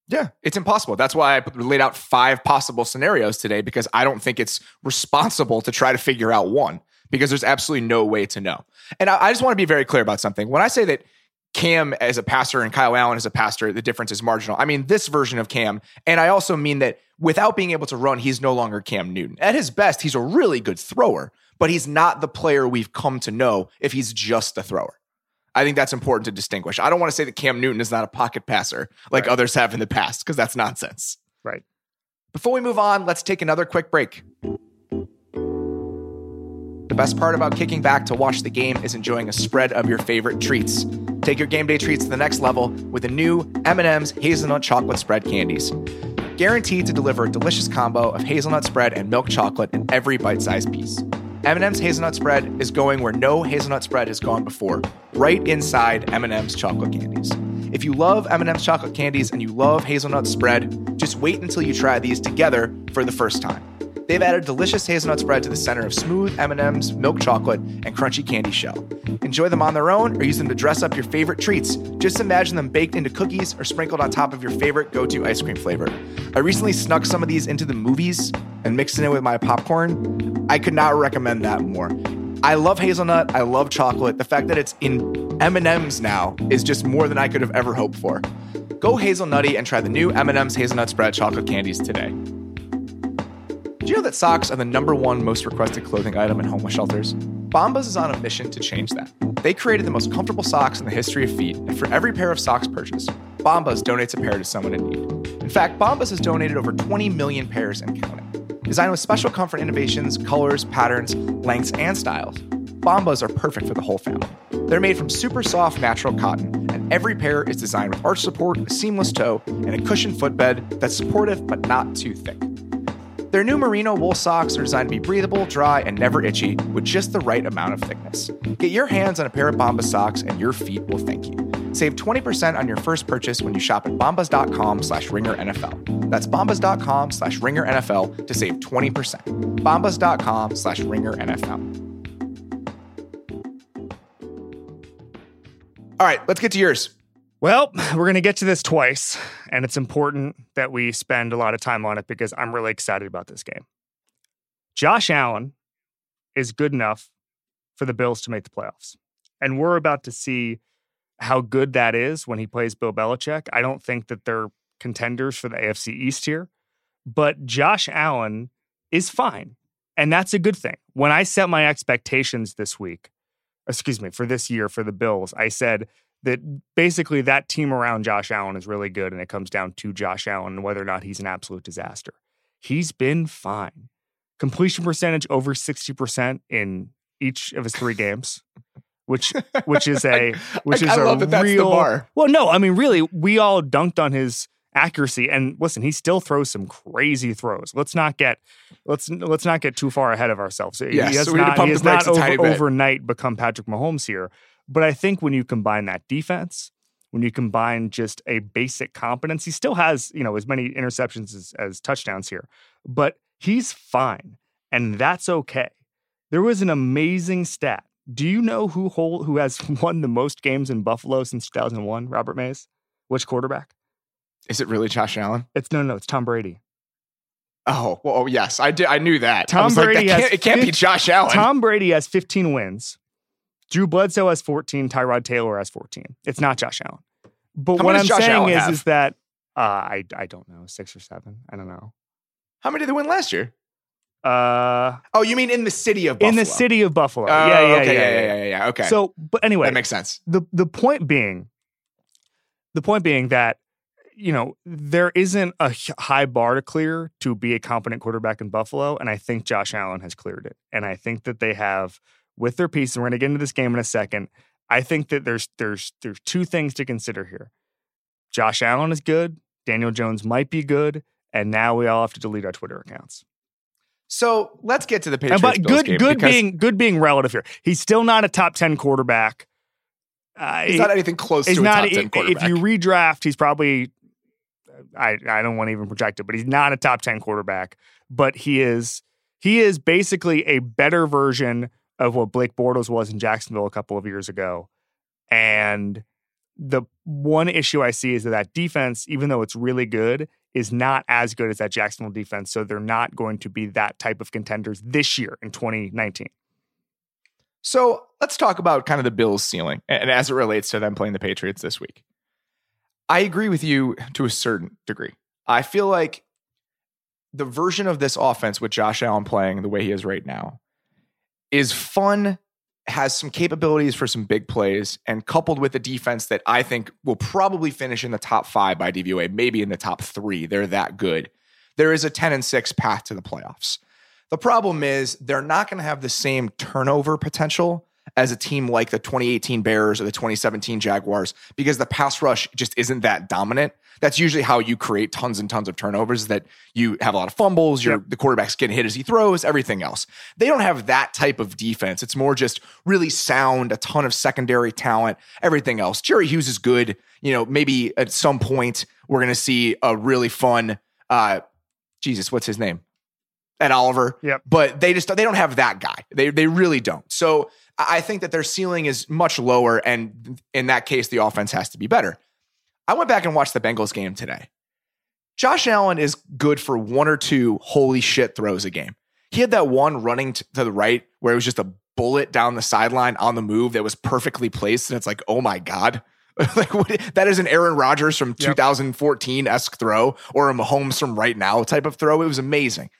Yeah, it's impossible. That's why I laid out five possible scenarios today because I don't think it's responsible to try to figure out one because there's absolutely no way to know. And I, I just want to be very clear about something. When I say that Cam as a passer and Kyle Allen as a passer, the difference is marginal. I mean, this version of Cam. And I also mean that without being able to run, he's no longer Cam Newton. At his best, he's a really good thrower, but he's not the player we've come to know if he's just a thrower. I think that's important to distinguish. I don't want to say that Cam Newton is not a pocket passer like right. others have in the past because that's nonsense. Right. Before we move on, let's take another quick break. The best part about kicking back to watch the game is enjoying a spread of your favorite treats. Take your game day treats to the next level with the new M&M's hazelnut chocolate spread candies. Guaranteed to deliver a delicious combo of hazelnut spread and milk chocolate in every bite-sized piece. M&M's hazelnut spread is going where no hazelnut spread has gone before, right inside M&M's chocolate candies. If you love M&M's chocolate candies and you love hazelnut spread, just wait until you try these together for the first time. They've added delicious hazelnut spread to the center of smooth M&M's milk chocolate and crunchy candy shell. Enjoy them on their own or use them to dress up your favorite treats. Just imagine them baked into cookies or sprinkled on top of your favorite go-to ice cream flavor. I recently snuck some of these into the movies and mixed it in with my popcorn. I could not recommend that more. I love hazelnut. I love chocolate. The fact that it's in M&M's now is just more than I could have ever hoped for. Go hazelnutty and try the new M&M's hazelnut spread chocolate candies today. Do you know that socks are the number one most requested clothing item in homeless shelters? Bombas is on a mission to change that. They created the most comfortable socks in the history of feet, and for every pair of socks purchased, Bombas donates a pair to someone in need. In fact, Bombas has donated over 20 million pairs and counting. Designed with special comfort innovations, colors, patterns, lengths, and styles, Bombas are perfect for the whole family. They're made from super soft natural cotton, and every pair is designed with arch support, a seamless toe, and a cushioned footbed that's supportive but not too thick. Their new merino wool socks are designed to be breathable, dry, and never itchy with just the right amount of thickness. Get your hands on a pair of Bombas socks and your feet will thank you. Save 20% on your first purchase when you shop at bombas.com slash ringer NFL. That's bombas.com slash ringer NFL to save 20%. bombas.com slash ringer NFL. All right, let's get to yours. Well, we're going to get to this twice, and it's important that we spend a lot of time on it because I'm really excited about this game. Josh Allen is good enough for the Bills to make the playoffs. And we're about to see how good that is when he plays Bill Belichick. I don't think that they're contenders for the AFC East here, but Josh Allen is fine. And that's a good thing. When I set my expectations this week, excuse me, for this year for the Bills, I said that basically that team around Josh Allen is really good, and it comes down to Josh Allen and whether or not he's an absolute disaster. He's been fine. Completion percentage over 60% in each of his three games. Which which is a which I, is I a love that that's real the bar. well no I mean really we all dunked on his accuracy and listen he still throws some crazy throws let's not get let's let's not get too far ahead of ourselves Yes, he has so we need to not, he has not over, overnight become Patrick Mahomes here but I think when you combine that defense, when you combine just a basic competence, he still has, you know, as many interceptions as, as touchdowns here, but he's fine. And that's okay. There was an amazing stat. Do you know who hold, who has won the most games in Buffalo since 2001? Robert Mays? Which quarterback? Is it really Josh Allen? It's no, no, it's Tom Brady. Oh, well, oh, yes, I did. I knew that. Tom was like, Brady that can't, it can't be Josh Allen. Tom Brady has 15 wins. Drew Bledsoe has 14. Tyrod Taylor has 14. It's not Josh Allen. But How what I'm Josh saying Allen is, have? is that Uh, I I don't know, six or seven. I don't know. How many did they win last year? Uh, Oh, you mean in the city of Buffalo? in the city of Buffalo. Oh, yeah, yeah, okay, yeah, yeah, yeah, yeah, yeah, yeah. Okay, So, but anyway, that makes sense. the the point being, the point being that you know there isn't a high bar to clear to be a competent quarterback in Buffalo, and I think Josh Allen has cleared it, and I think that they have with their piece. And we're going to get into this game in a second. I think that there's there's there's two things to consider here. Josh Allen is good. Daniel Jones might be good, and now we all have to delete our Twitter accounts. So let's get to the Patriots. but good, good because being good being relative here. He's still not a top ten quarterback. Uh, he's not anything close to a not. top ten If you redraft, he's probably. I I don't want to even project it, but he's not a top ten quarterback. But he is he is basically a better version of what Blake Bortles was in Jacksonville a couple of years ago. And the one issue I see is that that defense, even though it's really good, is not as good as that Jacksonville defense. So they're not going to be that type of contenders this year in 2019. So let's talk about kind of the Bills' ceiling and as it relates to them playing the Patriots this week. I agree with you to a certain degree. I feel like the version of this offense with Josh Allen playing the way he is right now is fun, has some capabilities for some big plays, and coupled with a defense that I think will probably finish in the top five by DVOA, maybe in the top three. They're that good. There is a 10 and 6 path to the playoffs. The problem is they're not going to have the same turnover potential as a team like the 2018 Bears or the 2017 Jaguars because the pass rush just isn't that dominant. That's usually how you create tons and tons of turnovers that you have a lot of fumbles, your Yep. the quarterback's getting hit as he throws, everything else. They don't have that type of defense. It's more just really sound, a ton of secondary talent, everything else. Jerry Hughes is good. You know, maybe at some point we're going to see a really fun uh Jesus, what's his name? Ed Oliver. Yep. But they just they don't have that guy. They they really don't. So I think that their ceiling is much lower, and in that case, the offense has to be better. I went back and watched the Bengals game today. Josh Allen is good for one or two holy shit throws a game. He had that one running to the right where it was just a bullet down the sideline on the move that was perfectly placed, and it's like, oh my god, like what, that is an Aaron Rodgers from 2014 esque throw or a Mahomes from right now type of throw. It was amazing.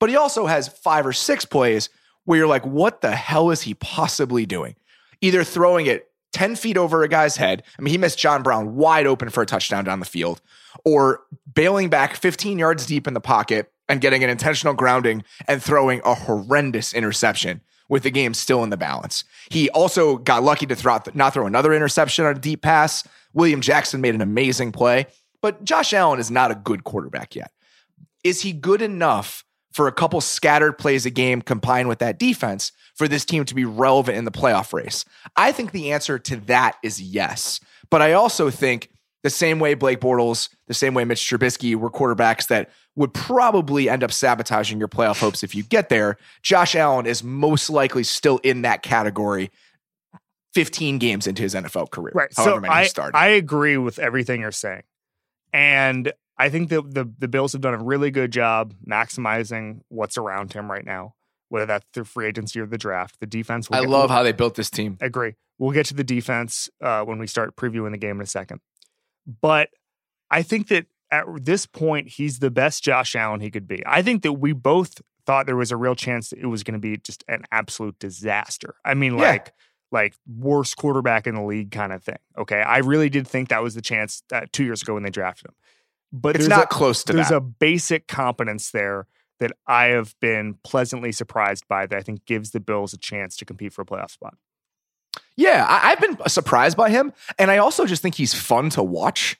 But he also has five or six plays where you're like, what the hell is he possibly doing? Either throwing it 10 feet over a guy's head. I mean, he missed John Brown wide open for a touchdown down the field, or bailing back 15 yards deep in the pocket and getting an intentional grounding and throwing a horrendous interception with the game still in the balance. He also got lucky to throw, not throw another interception on a deep pass. William Jackson made an amazing play, but Josh Allen is not a good quarterback yet. Is he good enough for a couple scattered plays a game combined with that defense for this team to be relevant in the playoff race? I think the answer to that is yes. But I also think the same way Blake Bortles, the same way Mitch Trubisky were quarterbacks that would probably end up sabotaging your playoff hopes if you get there. Josh Allen is most likely still in that category 15 games into his NFL career. Right. However so many I, he started. I agree with everything you're saying. And I think that the, the Bills have done a really good job maximizing what's around him right now, whether that's through free agency or the draft. The defense. I get- love how they built this team. agree. We'll get to the defense uh, when we start previewing the game in a second. But I think that at this point, he's the best Josh Allen he could be. I think that we both thought there was a real chance that it was going to be just an absolute disaster. I mean, Yeah. like, like worst quarterback in the league kind of thing. Okay, I really did think that was the chance uh, two years ago when they drafted him. But It's not a, close to there's that. a basic competence there that I have been pleasantly surprised by that I think gives the Bills a chance to compete for a playoff spot. Yeah, I, I've been surprised by him. And I also just think he's fun to watch.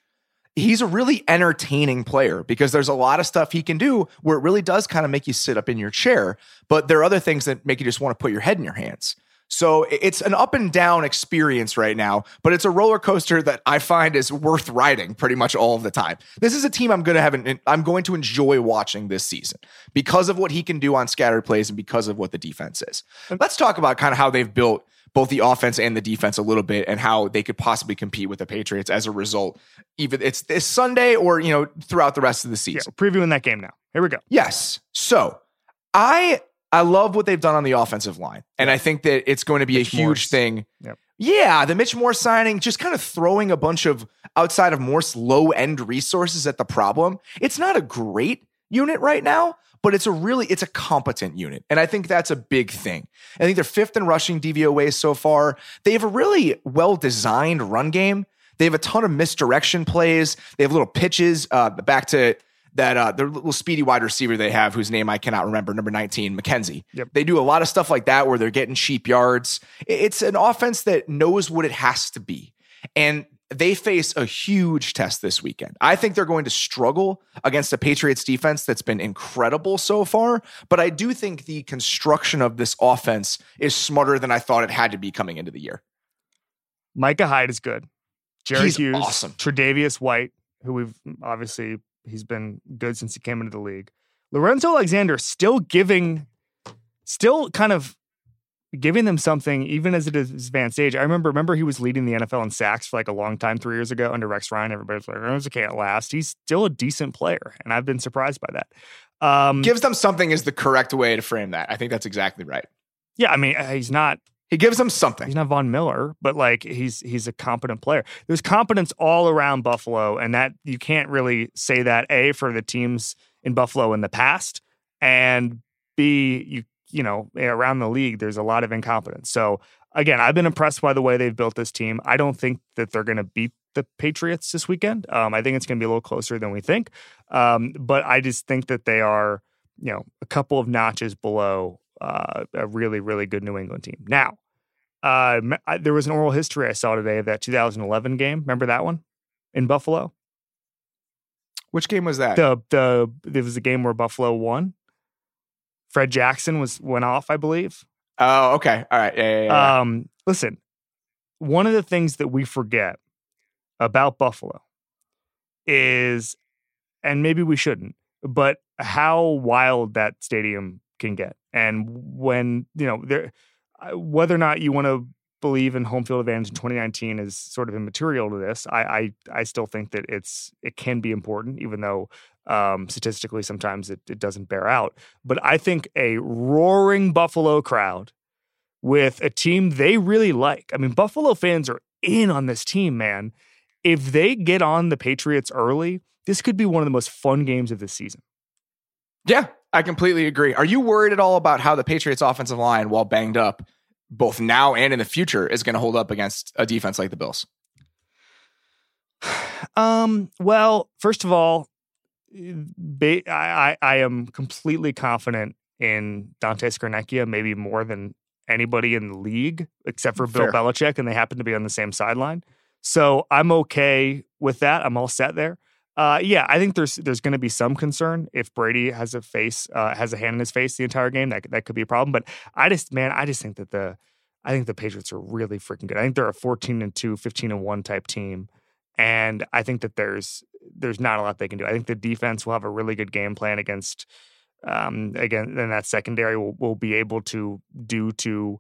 He's a really entertaining player because there's a lot of stuff he can do where it really does kind of make you sit up in your chair. But there are other things that make you just want to put your head in your hands. So it's an up and down experience right now, but it's a roller coaster that I find is worth riding pretty much all of the time. This is a team I'm going to have an, I'm going to enjoy watching this season because of what he can do on scattered plays and because of what the defense is. Let's talk about kind of how they've built both the offense and the defense a little bit and how they could possibly compete with the Patriots as a result. Even it's this Sunday or, you know, throughout the rest of the season. we're previewing that game now. Here we go. Yes. So I I love what they've done on the offensive line. And I think that it's going to be Mitch a huge Morse. thing. Yep. Yeah, the Mitch Morse signing, just kind of throwing a bunch of outside of Morse low end resources at the problem. It's not a great unit right now, but it's a really it's a competent unit. And I think that's a big thing. I think they're fifth in rushing DVOA so far. They have a really well designed run game. They have a ton of misdirection plays. They have little pitches uh, back to that uh, the little speedy wide receiver they have, whose name I cannot remember, number 19, McKenzie. Yep. They do a lot of stuff like that where they're getting cheap yards. It's an offense that knows what it has to be. And they face a huge test this weekend. I think they're going to struggle against a Patriots defense that's been incredible so far, but I do think the construction of this offense is smarter than I thought it had to be coming into the year. Micah Hyde is good. Jerry He's Hughes, awesome. Tre'Davious White, who we've obviously he's been good since he came into the league. Lorenzo Alexander still giving, still kind of giving them something, even as it is advanced age. I remember, remember he was leading the NFL in sacks for like a long time, three years ago under Rex Ryan. Everybody's like, "Lorenzo can't last." He's still a decent player, and I've been surprised by that. Um, Gives them something is the correct way to frame that. I think that's exactly right. yeah, I mean, uh, he's not He gives them something. he's not Von Miller, but like he's he's a competent player. There's competence all around Buffalo, and that you can't really say that a for the teams in Buffalo in the past, and b you you know around the league there's a lot of incompetence. So again, I've been impressed by the way they've built this team. I don't think that they're going to beat the Patriots this weekend. Um, I think it's going to be a little closer than we think, um, but I just think that they are you know a couple of notches below uh, a really really good New England team now. Uh, there was an oral history I saw today of that 2011 game. Remember that one in Buffalo? Which game was that? The the there was a game where Buffalo won. Fred Jackson was went off, I believe. oh, okay. All right. Yeah, yeah, yeah. Um, listen, one of the things that we forget about Buffalo is, and maybe we shouldn't, but how wild that stadium can get, and when you know there, whether or not you want to believe in home field advantage in 2019 is sort of immaterial to this. I I, I still think that it's it can be important, even though um, statistically sometimes it, it doesn't bear out. But I think a roaring Buffalo crowd with a team they really like. I mean, Buffalo fans are in on this team, man. If they get on the Patriots early, this could be one of the most fun games of the season. yeah, I completely agree. Are you worried at all about how the Patriots offensive line, while banged up, both now and in the future, is going to hold up against a defense like the Bills? Um, well, first of all, I, I, I am completely confident in Dante Scarnecchia, maybe more than anybody in the league, except for Bill Fair. Belichick, and they happen to be on the same sideline. So I'm okay with that. I'm all set there. Uh, yeah, I think there's there's going to be some concern if Brady has a face uh, has a hand in his face the entire game. That that could be a problem. But I just man, I just think that the I think the Patriots are really freaking good. I think they're a 14 and 2, 15 and 1 type team. And I think that there's there's not a lot they can do. I think the defense will have a really good game plan against um again then that secondary will, will be able to do to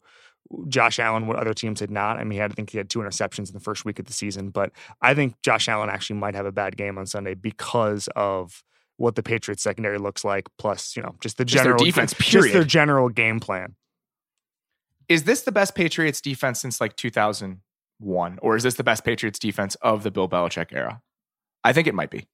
Josh Allen what other teams had not. I mean, he had, I think he had two interceptions in the first week of the season, but I think Josh Allen actually might have a bad game on Sunday because of what the Patriots secondary looks like, plus, you know, just the Just general defense, just their general game plan. Is this the best Patriots defense since like 2001, or is this the best Patriots defense of the Bill Belichick era? I think it might be.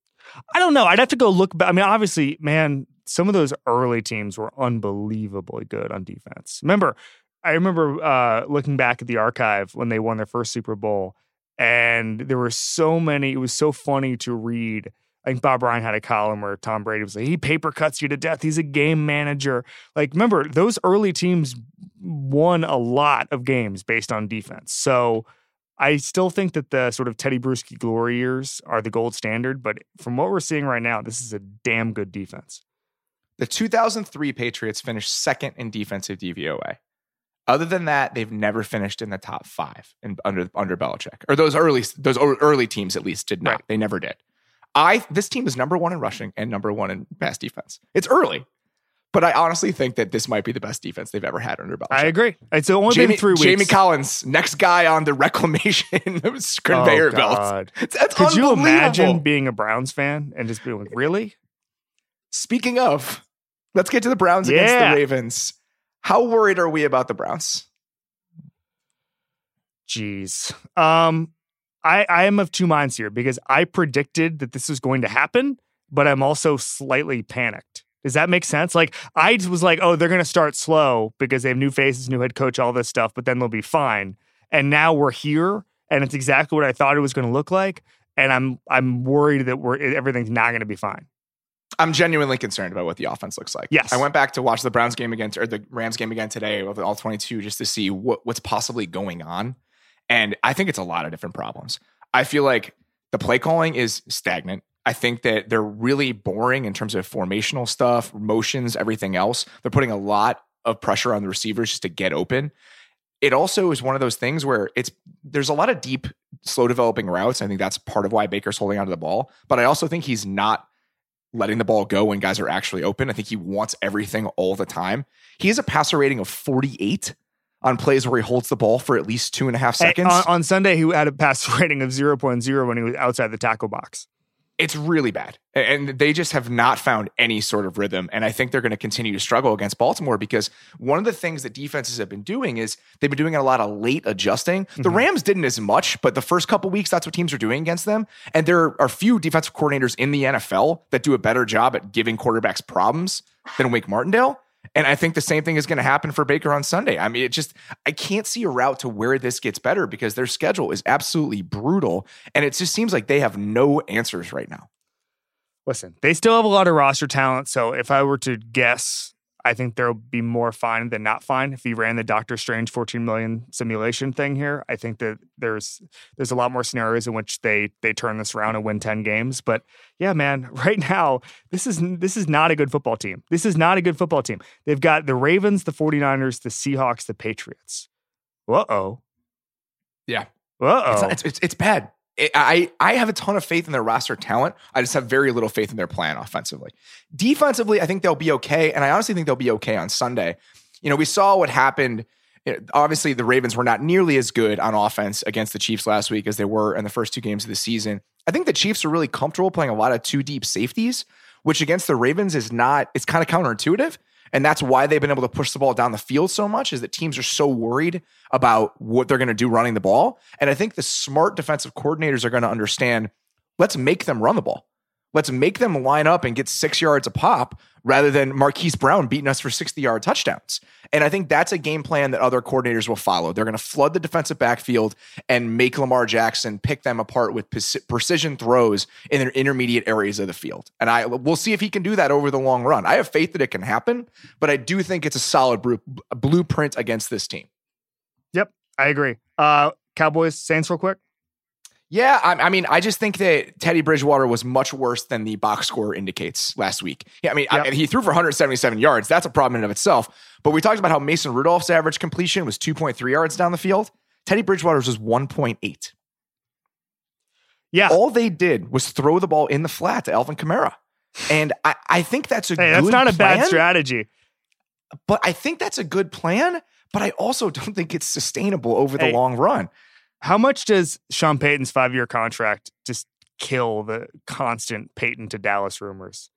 I don't know. I'd have to go look back. I mean, obviously, man, some of those early teams were unbelievably good on defense. Remember, I remember uh, looking back at the archive when they won their first Super Bowl, and there were so many. It was so funny to read. I think Bob Ryan had a column where Tom Brady was like, he paper cuts you to death. He's a game manager. Like, remember, those early teams won a lot of games based on defense. So I still think that the sort of Tedy Bruschi glory years are the gold standard, but from what we're seeing right now, this is a damn good defense. The 2003 Patriots finished second in defensive DVOA. Other than that, they've never finished in the top five in, under under Belichick, or those early those early teams at least did not. Right. They never did. I this team is number one in rushing and number one in pass defense. It's early, but I honestly think that this might be the best defense they've ever had under Belichick. I agree. It's only Jamie, been three weeks. Jamie Collins, next guy on the reclamation conveyor Oh, belt. That's Could you imagine being a Browns fan and just being like, really? Speaking of, let's get to the Browns against the Ravens. How worried are we about the Browns? Jeez. Um, I, I am of two minds here because I predicted that this was going to happen, but I'm also slightly panicked. Does that make sense? Like I was like, oh, they're going to start slow because they have new faces, new head coach, all this stuff, but then they'll be fine. And now we're here, and it's exactly what I thought it was going to look like. And I'm I'm worried that we're everything's not going to be fine. I'm genuinely concerned about what the offense looks like. Yes. I went back to watch the Browns game again, or the Rams game again today with all 22 just to see what, what's possibly going on. And I think it's a lot of different problems. I feel like the play calling is stagnant. I think that they're really boring in terms of formational stuff, motions, everything else. They're putting a lot of pressure on the receivers just to get open. It also is one of those things where it's there's a lot of deep, slow developing routes. I think that's part of why Baker's holding onto the ball. But I also think he's not letting the ball go when guys are actually open. I think he wants everything all the time. He has a passer rating of 48 on plays where he holds the ball for at least two and a half seconds. On, on, Sunday, he had a passer rating of 0.0 when he was outside the tackle box. It's really bad. And they just have not found any sort of rhythm. And I think they're going to continue to struggle against Baltimore because one of the things that defenses have been doing is they've been doing a lot of late adjusting. Mm-hmm. The Rams didn't as much, but the first couple weeks, that's what teams are doing against them. And there are few defensive coordinators in the NFL that do a better job at giving quarterbacks problems than Wink Martindale. And I think the same thing is going to happen for Baker on Sunday. I mean, it just, I can't see a route to where this gets better because their schedule is absolutely brutal. And it just seems like they have no answers right now. Listen, they still have a lot of roster talent. So if I were to guess, I think there'll be more fine than not fine if he ran the Doctor Strange 14 million simulation thing here. I think that there's there's a lot more scenarios in which they they turn this around and win 10 games. But yeah, man, right now, this is this is not a good football team. This is not a good football team. They've got the Ravens, the 49ers, the Seahawks, the Patriots. Uh-oh. Yeah. Uh-oh. It's, it's, it's bad. I I have a ton of faith in their roster talent. I just have very little faith in their plan offensively. Defensively, I think they'll be okay, and I honestly think they'll be okay on Sunday. You know, we saw what happened. Obviously, the Ravens were not nearly as good on offense against the Chiefs last week as they were in the first two games of the season. I think the Chiefs are really comfortable playing a lot of two deep safeties, which against the Ravens is not. It's kind of counterintuitive. And that's why they've been able to push the ball down the field so much is that teams are so worried about what they're going to do running the ball. And I think the smart defensive coordinators are going to understand let's make them run the ball. Let's make them line up and get six yards a pop rather than Marquise Brown beating us for 60 yard touchdowns. And I think that's a game plan that other coordinators will follow. They're going to flood the defensive backfield and make Lamar Jackson pick them apart with precision throws in their intermediate areas of the field. And I we'll see if he can do that over the long run. I have faith that it can happen, but I do think it's a solid blueprint against this team. Yep, I agree. Uh, Cowboys, Saints, real quick. Yeah, I, I, mean, I just think that Teddy Bridgewater was much worse than the box score indicates last week. Yeah, I mean, yep. I, he threw for 177 yards. That's a problem in of itself. But we talked about how Mason Rudolph's average completion was 2.3 yards down the field. Teddy Bridgewater's was 1.8. Yeah. All they did was throw the ball in the flat to Alvin Kamara. And I, I think that's a hey, that's not a plan, bad strategy. But I think that's a good plan. But I also don't think it's sustainable over the hey, long run. How much does Sean Payton's five year contract just kill the constant Payton to Dallas rumors?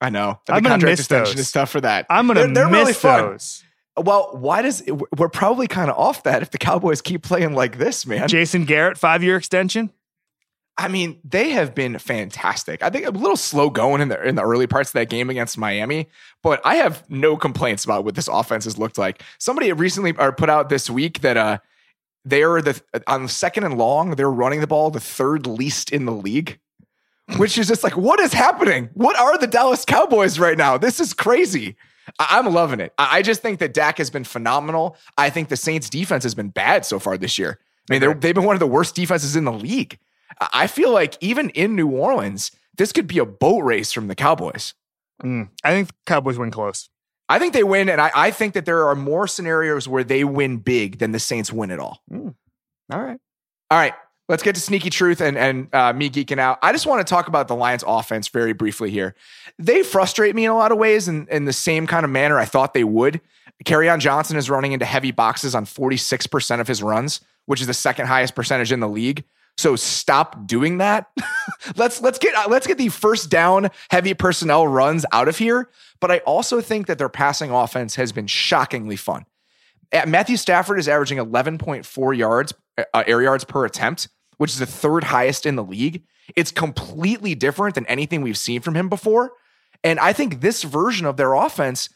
I know. I'm the contract extension those. is tough for that. I'm gonna they're, they're miss really those. Well, why does it, we're probably kind of off that if the Cowboys keep playing like this, man? Jason Garrett five year extension. I mean, they have been fantastic. I think a little slow going in the in the early parts of that game against Miami, but I have no complaints about what this offense has looked like. Somebody recently or put out this week that uh they are the on second and long, they're running the ball the third least in the league, which is just like, what is happening? What are the Dallas Cowboys right now? This is crazy. I- am loving it. I-, I just think that Dak has been phenomenal. I think the Saints defense has been bad so far this year. I mean, they've been one of the worst defenses in the league. I feel like even in New Orleans, this could be a boat race from the Cowboys. Mm, I think the Cowboys win close. I think they win, and I, I, think that there are more scenarios where they win big than the Saints win it all. Mm. All right. All right. Let's get to sneaky truth and and uh, me geeking out. I just want to talk about the Lions offense very briefly here. They frustrate me in a lot of ways in, in the same kind of manner I thought they would. Kerryon Johnson is running into heavy boxes on 46% of his runs, which is the second highest percentage in the league. So stop doing that. let's let's get let's get the first down heavy personnel runs out of here. But I also think that their passing offense has been shockingly fun. Matthew Stafford is averaging 11.4 yards uh, air yards per attempt, which is the third highest in the league. It's completely different than anything we've seen from him before. And I think this version of their offense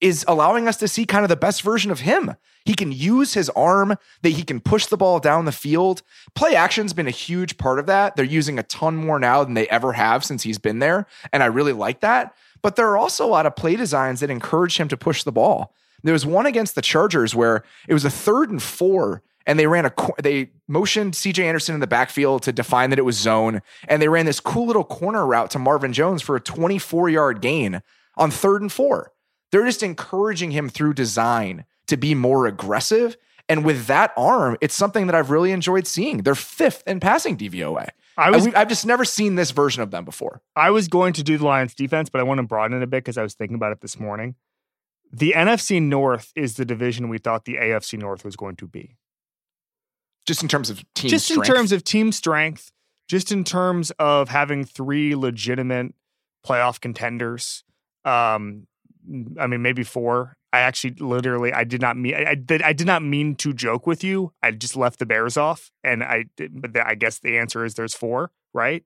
is allowing us to see kind of the best version of him. He can use his arm, that he can push the ball down the field. Play action's been a huge part of that. They're using a ton more now than they ever have since he's been there, and I really like that. But there are also a lot of play designs that encourage him to push the ball. There was one against the Chargers where it was a third and 4 and they ran a they motioned CJ Anderson in the backfield to define that it was zone and they ran this cool little corner route to Marvin Jones for a 24-yard gain on third and 4. They're just encouraging him through design to be more aggressive. And with that arm, it's something that I've really enjoyed seeing. They're fifth in passing DVOA. I was, I've just never seen this version of them before. I was going to do the Lions defense, but I want to broaden it a bit because I was thinking about it this morning. The NFC North is the division we thought the AFC North was going to be. Just in terms of team just strength. in terms of team strength, just in terms of having three legitimate playoff contenders. Um, I mean, maybe four. I actually literally I did not mean I, I, did I did not mean to joke with you. I just left the Bears off, and I but the, I guess the answer is there's four, right?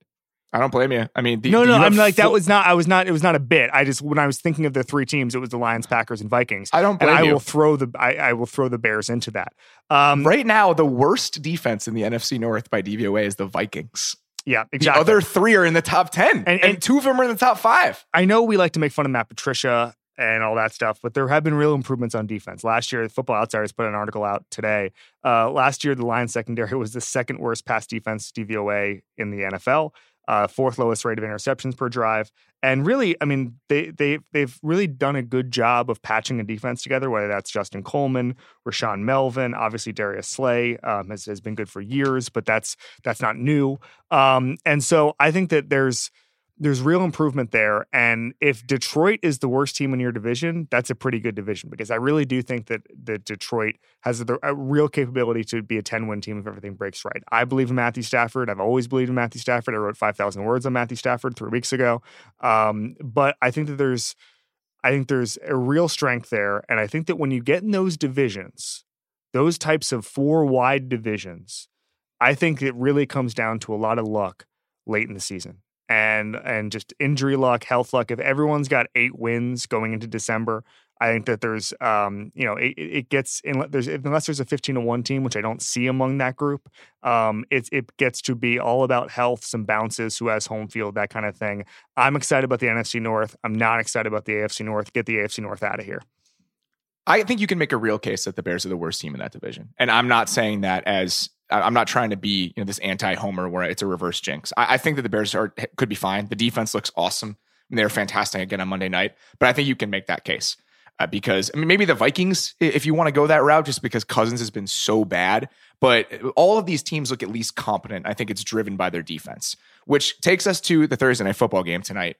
I don't blame you. I mean, the, no, no, I'm like that was not. I was not. It was not a bit. I just when I was thinking of the three teams, it was the Lions, Packers, and Vikings. I don't blame and I you. will throw the I, I will throw the Bears into that. Um, right now, the worst defense in the NFC North by DVOA is the Vikings. Yeah, exactly. The other three are in the top ten, and, and, and two of them are in the top five. I know we like to make fun of Matt Patricia and all that stuff. But there have been real improvements on defense. Last year, the Football Outsiders put an article out today. Uh, last year, the Lions secondary was the second worst pass defense DVOA in the NFL. Uh, fourth lowest rate of interceptions per drive, and really, I mean, they they they've really done a good job of patching a defense together. Whether that's Justin Coleman, Rashaan Melvin, obviously Darius Slay um, has has been good for years, but that's that's not new. Um, and so I think that there's there's real improvement there. And if Detroit is the worst team in your division, that's a pretty good division because I really do think that that Detroit has the, a real capability to be a 10 win team if everything breaks right. I believe in Matthew Stafford. I've always believed in Matthew Stafford. I wrote 5,000 words on Matthew Stafford three weeks ago. Um, but I think that there's I think there's a real strength there. And I think that when you get in those divisions, those types of four wide divisions, I think it really comes down to a lot of luck late in the season and and just injury luck, health luck. If everyone's got eight wins going into December, I think that there's um, you know it, it gets there's unless there's a 15 to one team, which I don't see among that group. Um, it it gets to be all about health, some bounces, who has home field, that kind of thing. I'm excited about the NFC North. I'm not excited about the AFC North. Get the AFC North out of here. I think you can make a real case that the Bears are the worst team in that division, and I'm not saying that as I'm not trying to be you know this anti-homer where it's a reverse jinx. I, I think that the Bears are could be fine. The defense looks awesome. Mean, they're fantastic again on Monday night, but I think you can make that case uh, because I mean maybe the Vikings if you want to go that route just because Cousins has been so bad. But all of these teams look at least competent. I think it's driven by their defense, which takes us to the Thursday night football game tonight.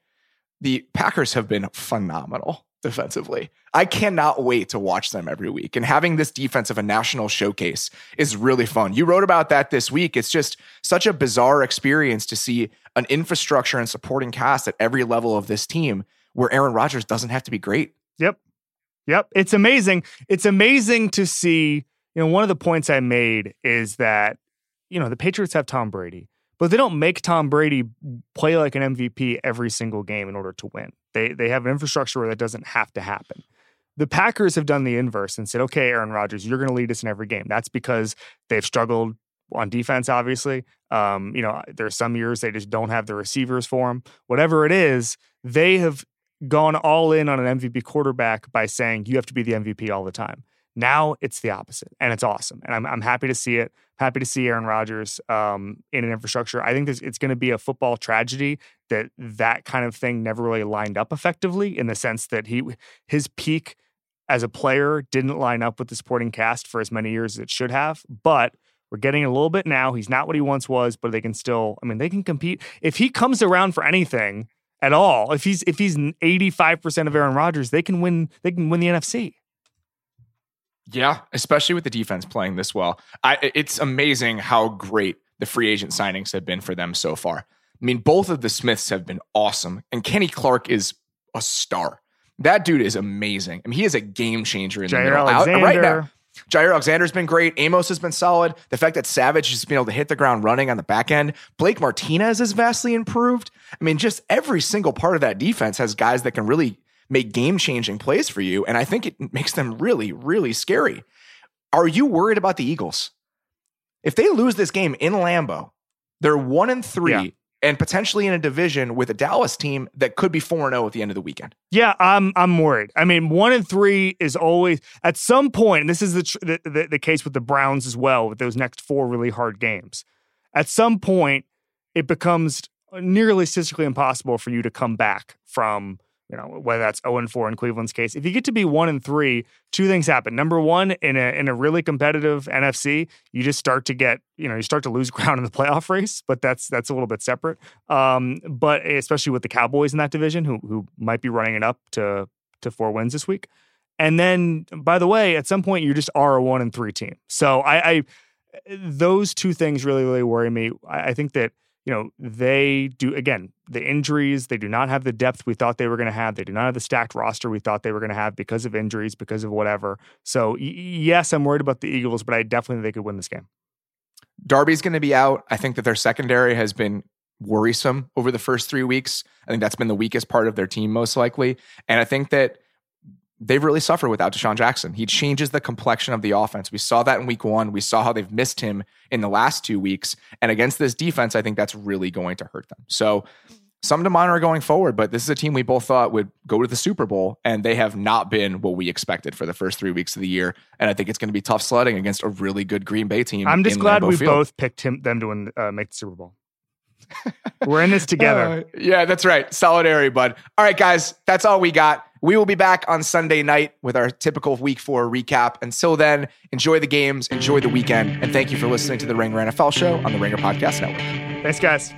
The Packers have been phenomenal defensively. I cannot wait to watch them every week. And having this defense of a national showcase is really fun. You wrote about that this week. It's just such a bizarre experience to see an infrastructure and supporting cast at every level of this team where Aaron Rodgers doesn't have to be great. Yep. Yep. It's amazing. It's amazing to see, you know, one of the points I made is that, you know, the Patriots have Tom Brady but they don't make Tom Brady play like an MVP every single game in order to win. They they have an infrastructure where that doesn't have to happen. The Packers have done the inverse and said, "Okay, Aaron Rodgers, you're going to lead us in every game." That's because they've struggled on defense. Obviously, um, you know, there's some years they just don't have the receivers for him. Whatever it is, they have gone all in on an MVP quarterback by saying you have to be the MVP all the time. Now it's the opposite, and it's awesome. And I'm, I'm happy to see it. Happy to see Aaron Rodgers um, in an infrastructure. I think it's going to be a football tragedy that that kind of thing never really lined up effectively in the sense that he his peak as a player didn't line up with the supporting cast for as many years as it should have. But we're getting a little bit now. He's not what he once was, but they can still. I mean, they can compete if he comes around for anything at all. If he's if he's 85 percent of Aaron Rodgers, they can win. They can win the NFC. Yeah, especially with the defense playing this well. I, it's amazing how great the free agent signings have been for them so far. I mean, both of the Smiths have been awesome, and Kenny Clark is a star. That dude is amazing. I mean, he is a game changer in Jaire the middle. Alexander. Right now, Jaire Alexander's been great. Amos has been solid. The fact that Savage has been able to hit the ground running on the back end. Blake Martinez has vastly improved. I mean, just every single part of that defense has guys that can really make game changing plays for you. And I think it makes them really, really scary. Are you worried about the Eagles? If they lose this game in Lambeau, they're one and three. Yeah. And potentially in a division with a Dallas team that could be 4 0 at the end of the weekend. Yeah, I'm I'm worried. I mean, one and three is always at some point, and this is the, tr- the, the the case with the Browns as well, with those next four really hard games. At some point, it becomes nearly statistically impossible for you to come back from you know whether that's 0 and 4 in Cleveland's case. If you get to be 1 and 3, two things happen. Number 1, in a in a really competitive NFC, you just start to get, you know, you start to lose ground in the playoff race, but that's that's a little bit separate. Um, but especially with the Cowboys in that division who who might be running it up to to four wins this week. And then by the way, at some point you just are a 1 and 3 team. So I, I those two things really really worry me. I, I think that you know, they do again, the injuries, they do not have the depth we thought they were going to have. They do not have the stacked roster we thought they were going to have because of injuries, because of whatever. So, yes, I'm worried about the Eagles, but I definitely think they could win this game. Darby's going to be out. I think that their secondary has been worrisome over the first three weeks. I think that's been the weakest part of their team, most likely. And I think that they've really suffered without DeSean Jackson. He changes the complexion of the offense. We saw that in week one. We saw how they've missed him in the last two weeks. And against this defense, I think that's really going to hurt them. So, something to monitor going forward, but this is a team we both thought would go to the Super Bowl, and they have not been what we expected for the first three weeks of the year. And I think it's going to be tough sledding against a really good Green Bay team. I'm just glad Lambeau we Field. both picked him them to win, uh, make the Super Bowl. We're in this together. Uh, yeah, that's right. Solidarity, bud. All right, guys, that's all we got. We will be back on Sunday night with our typical week four recap. Until then, enjoy the games, enjoy the weekend, and thank you for listening to the Ringer NFL show on the Ringer Podcast Network. Thanks, guys.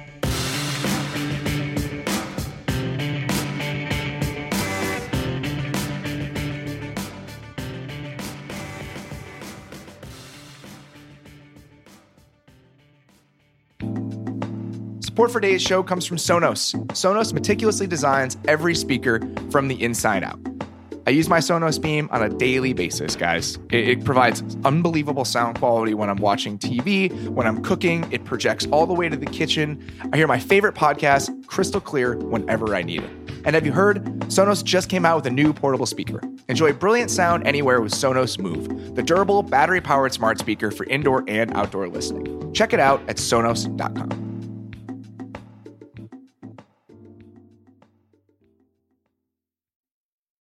Support for today's show comes from Sonos. Sonos meticulously designs every speaker from the inside out. I use my Sonos Beam on a daily basis, guys. It, it, provides unbelievable sound quality when I'm watching TV, when I'm cooking. It projects all the way to the kitchen. I hear my favorite podcast crystal clear whenever I need it. And have you heard? Sonos just came out with a new portable speaker. Enjoy brilliant sound anywhere with Sonos Move, the durable battery powered smart speaker for indoor and outdoor listening. Check it out at Sonos.com.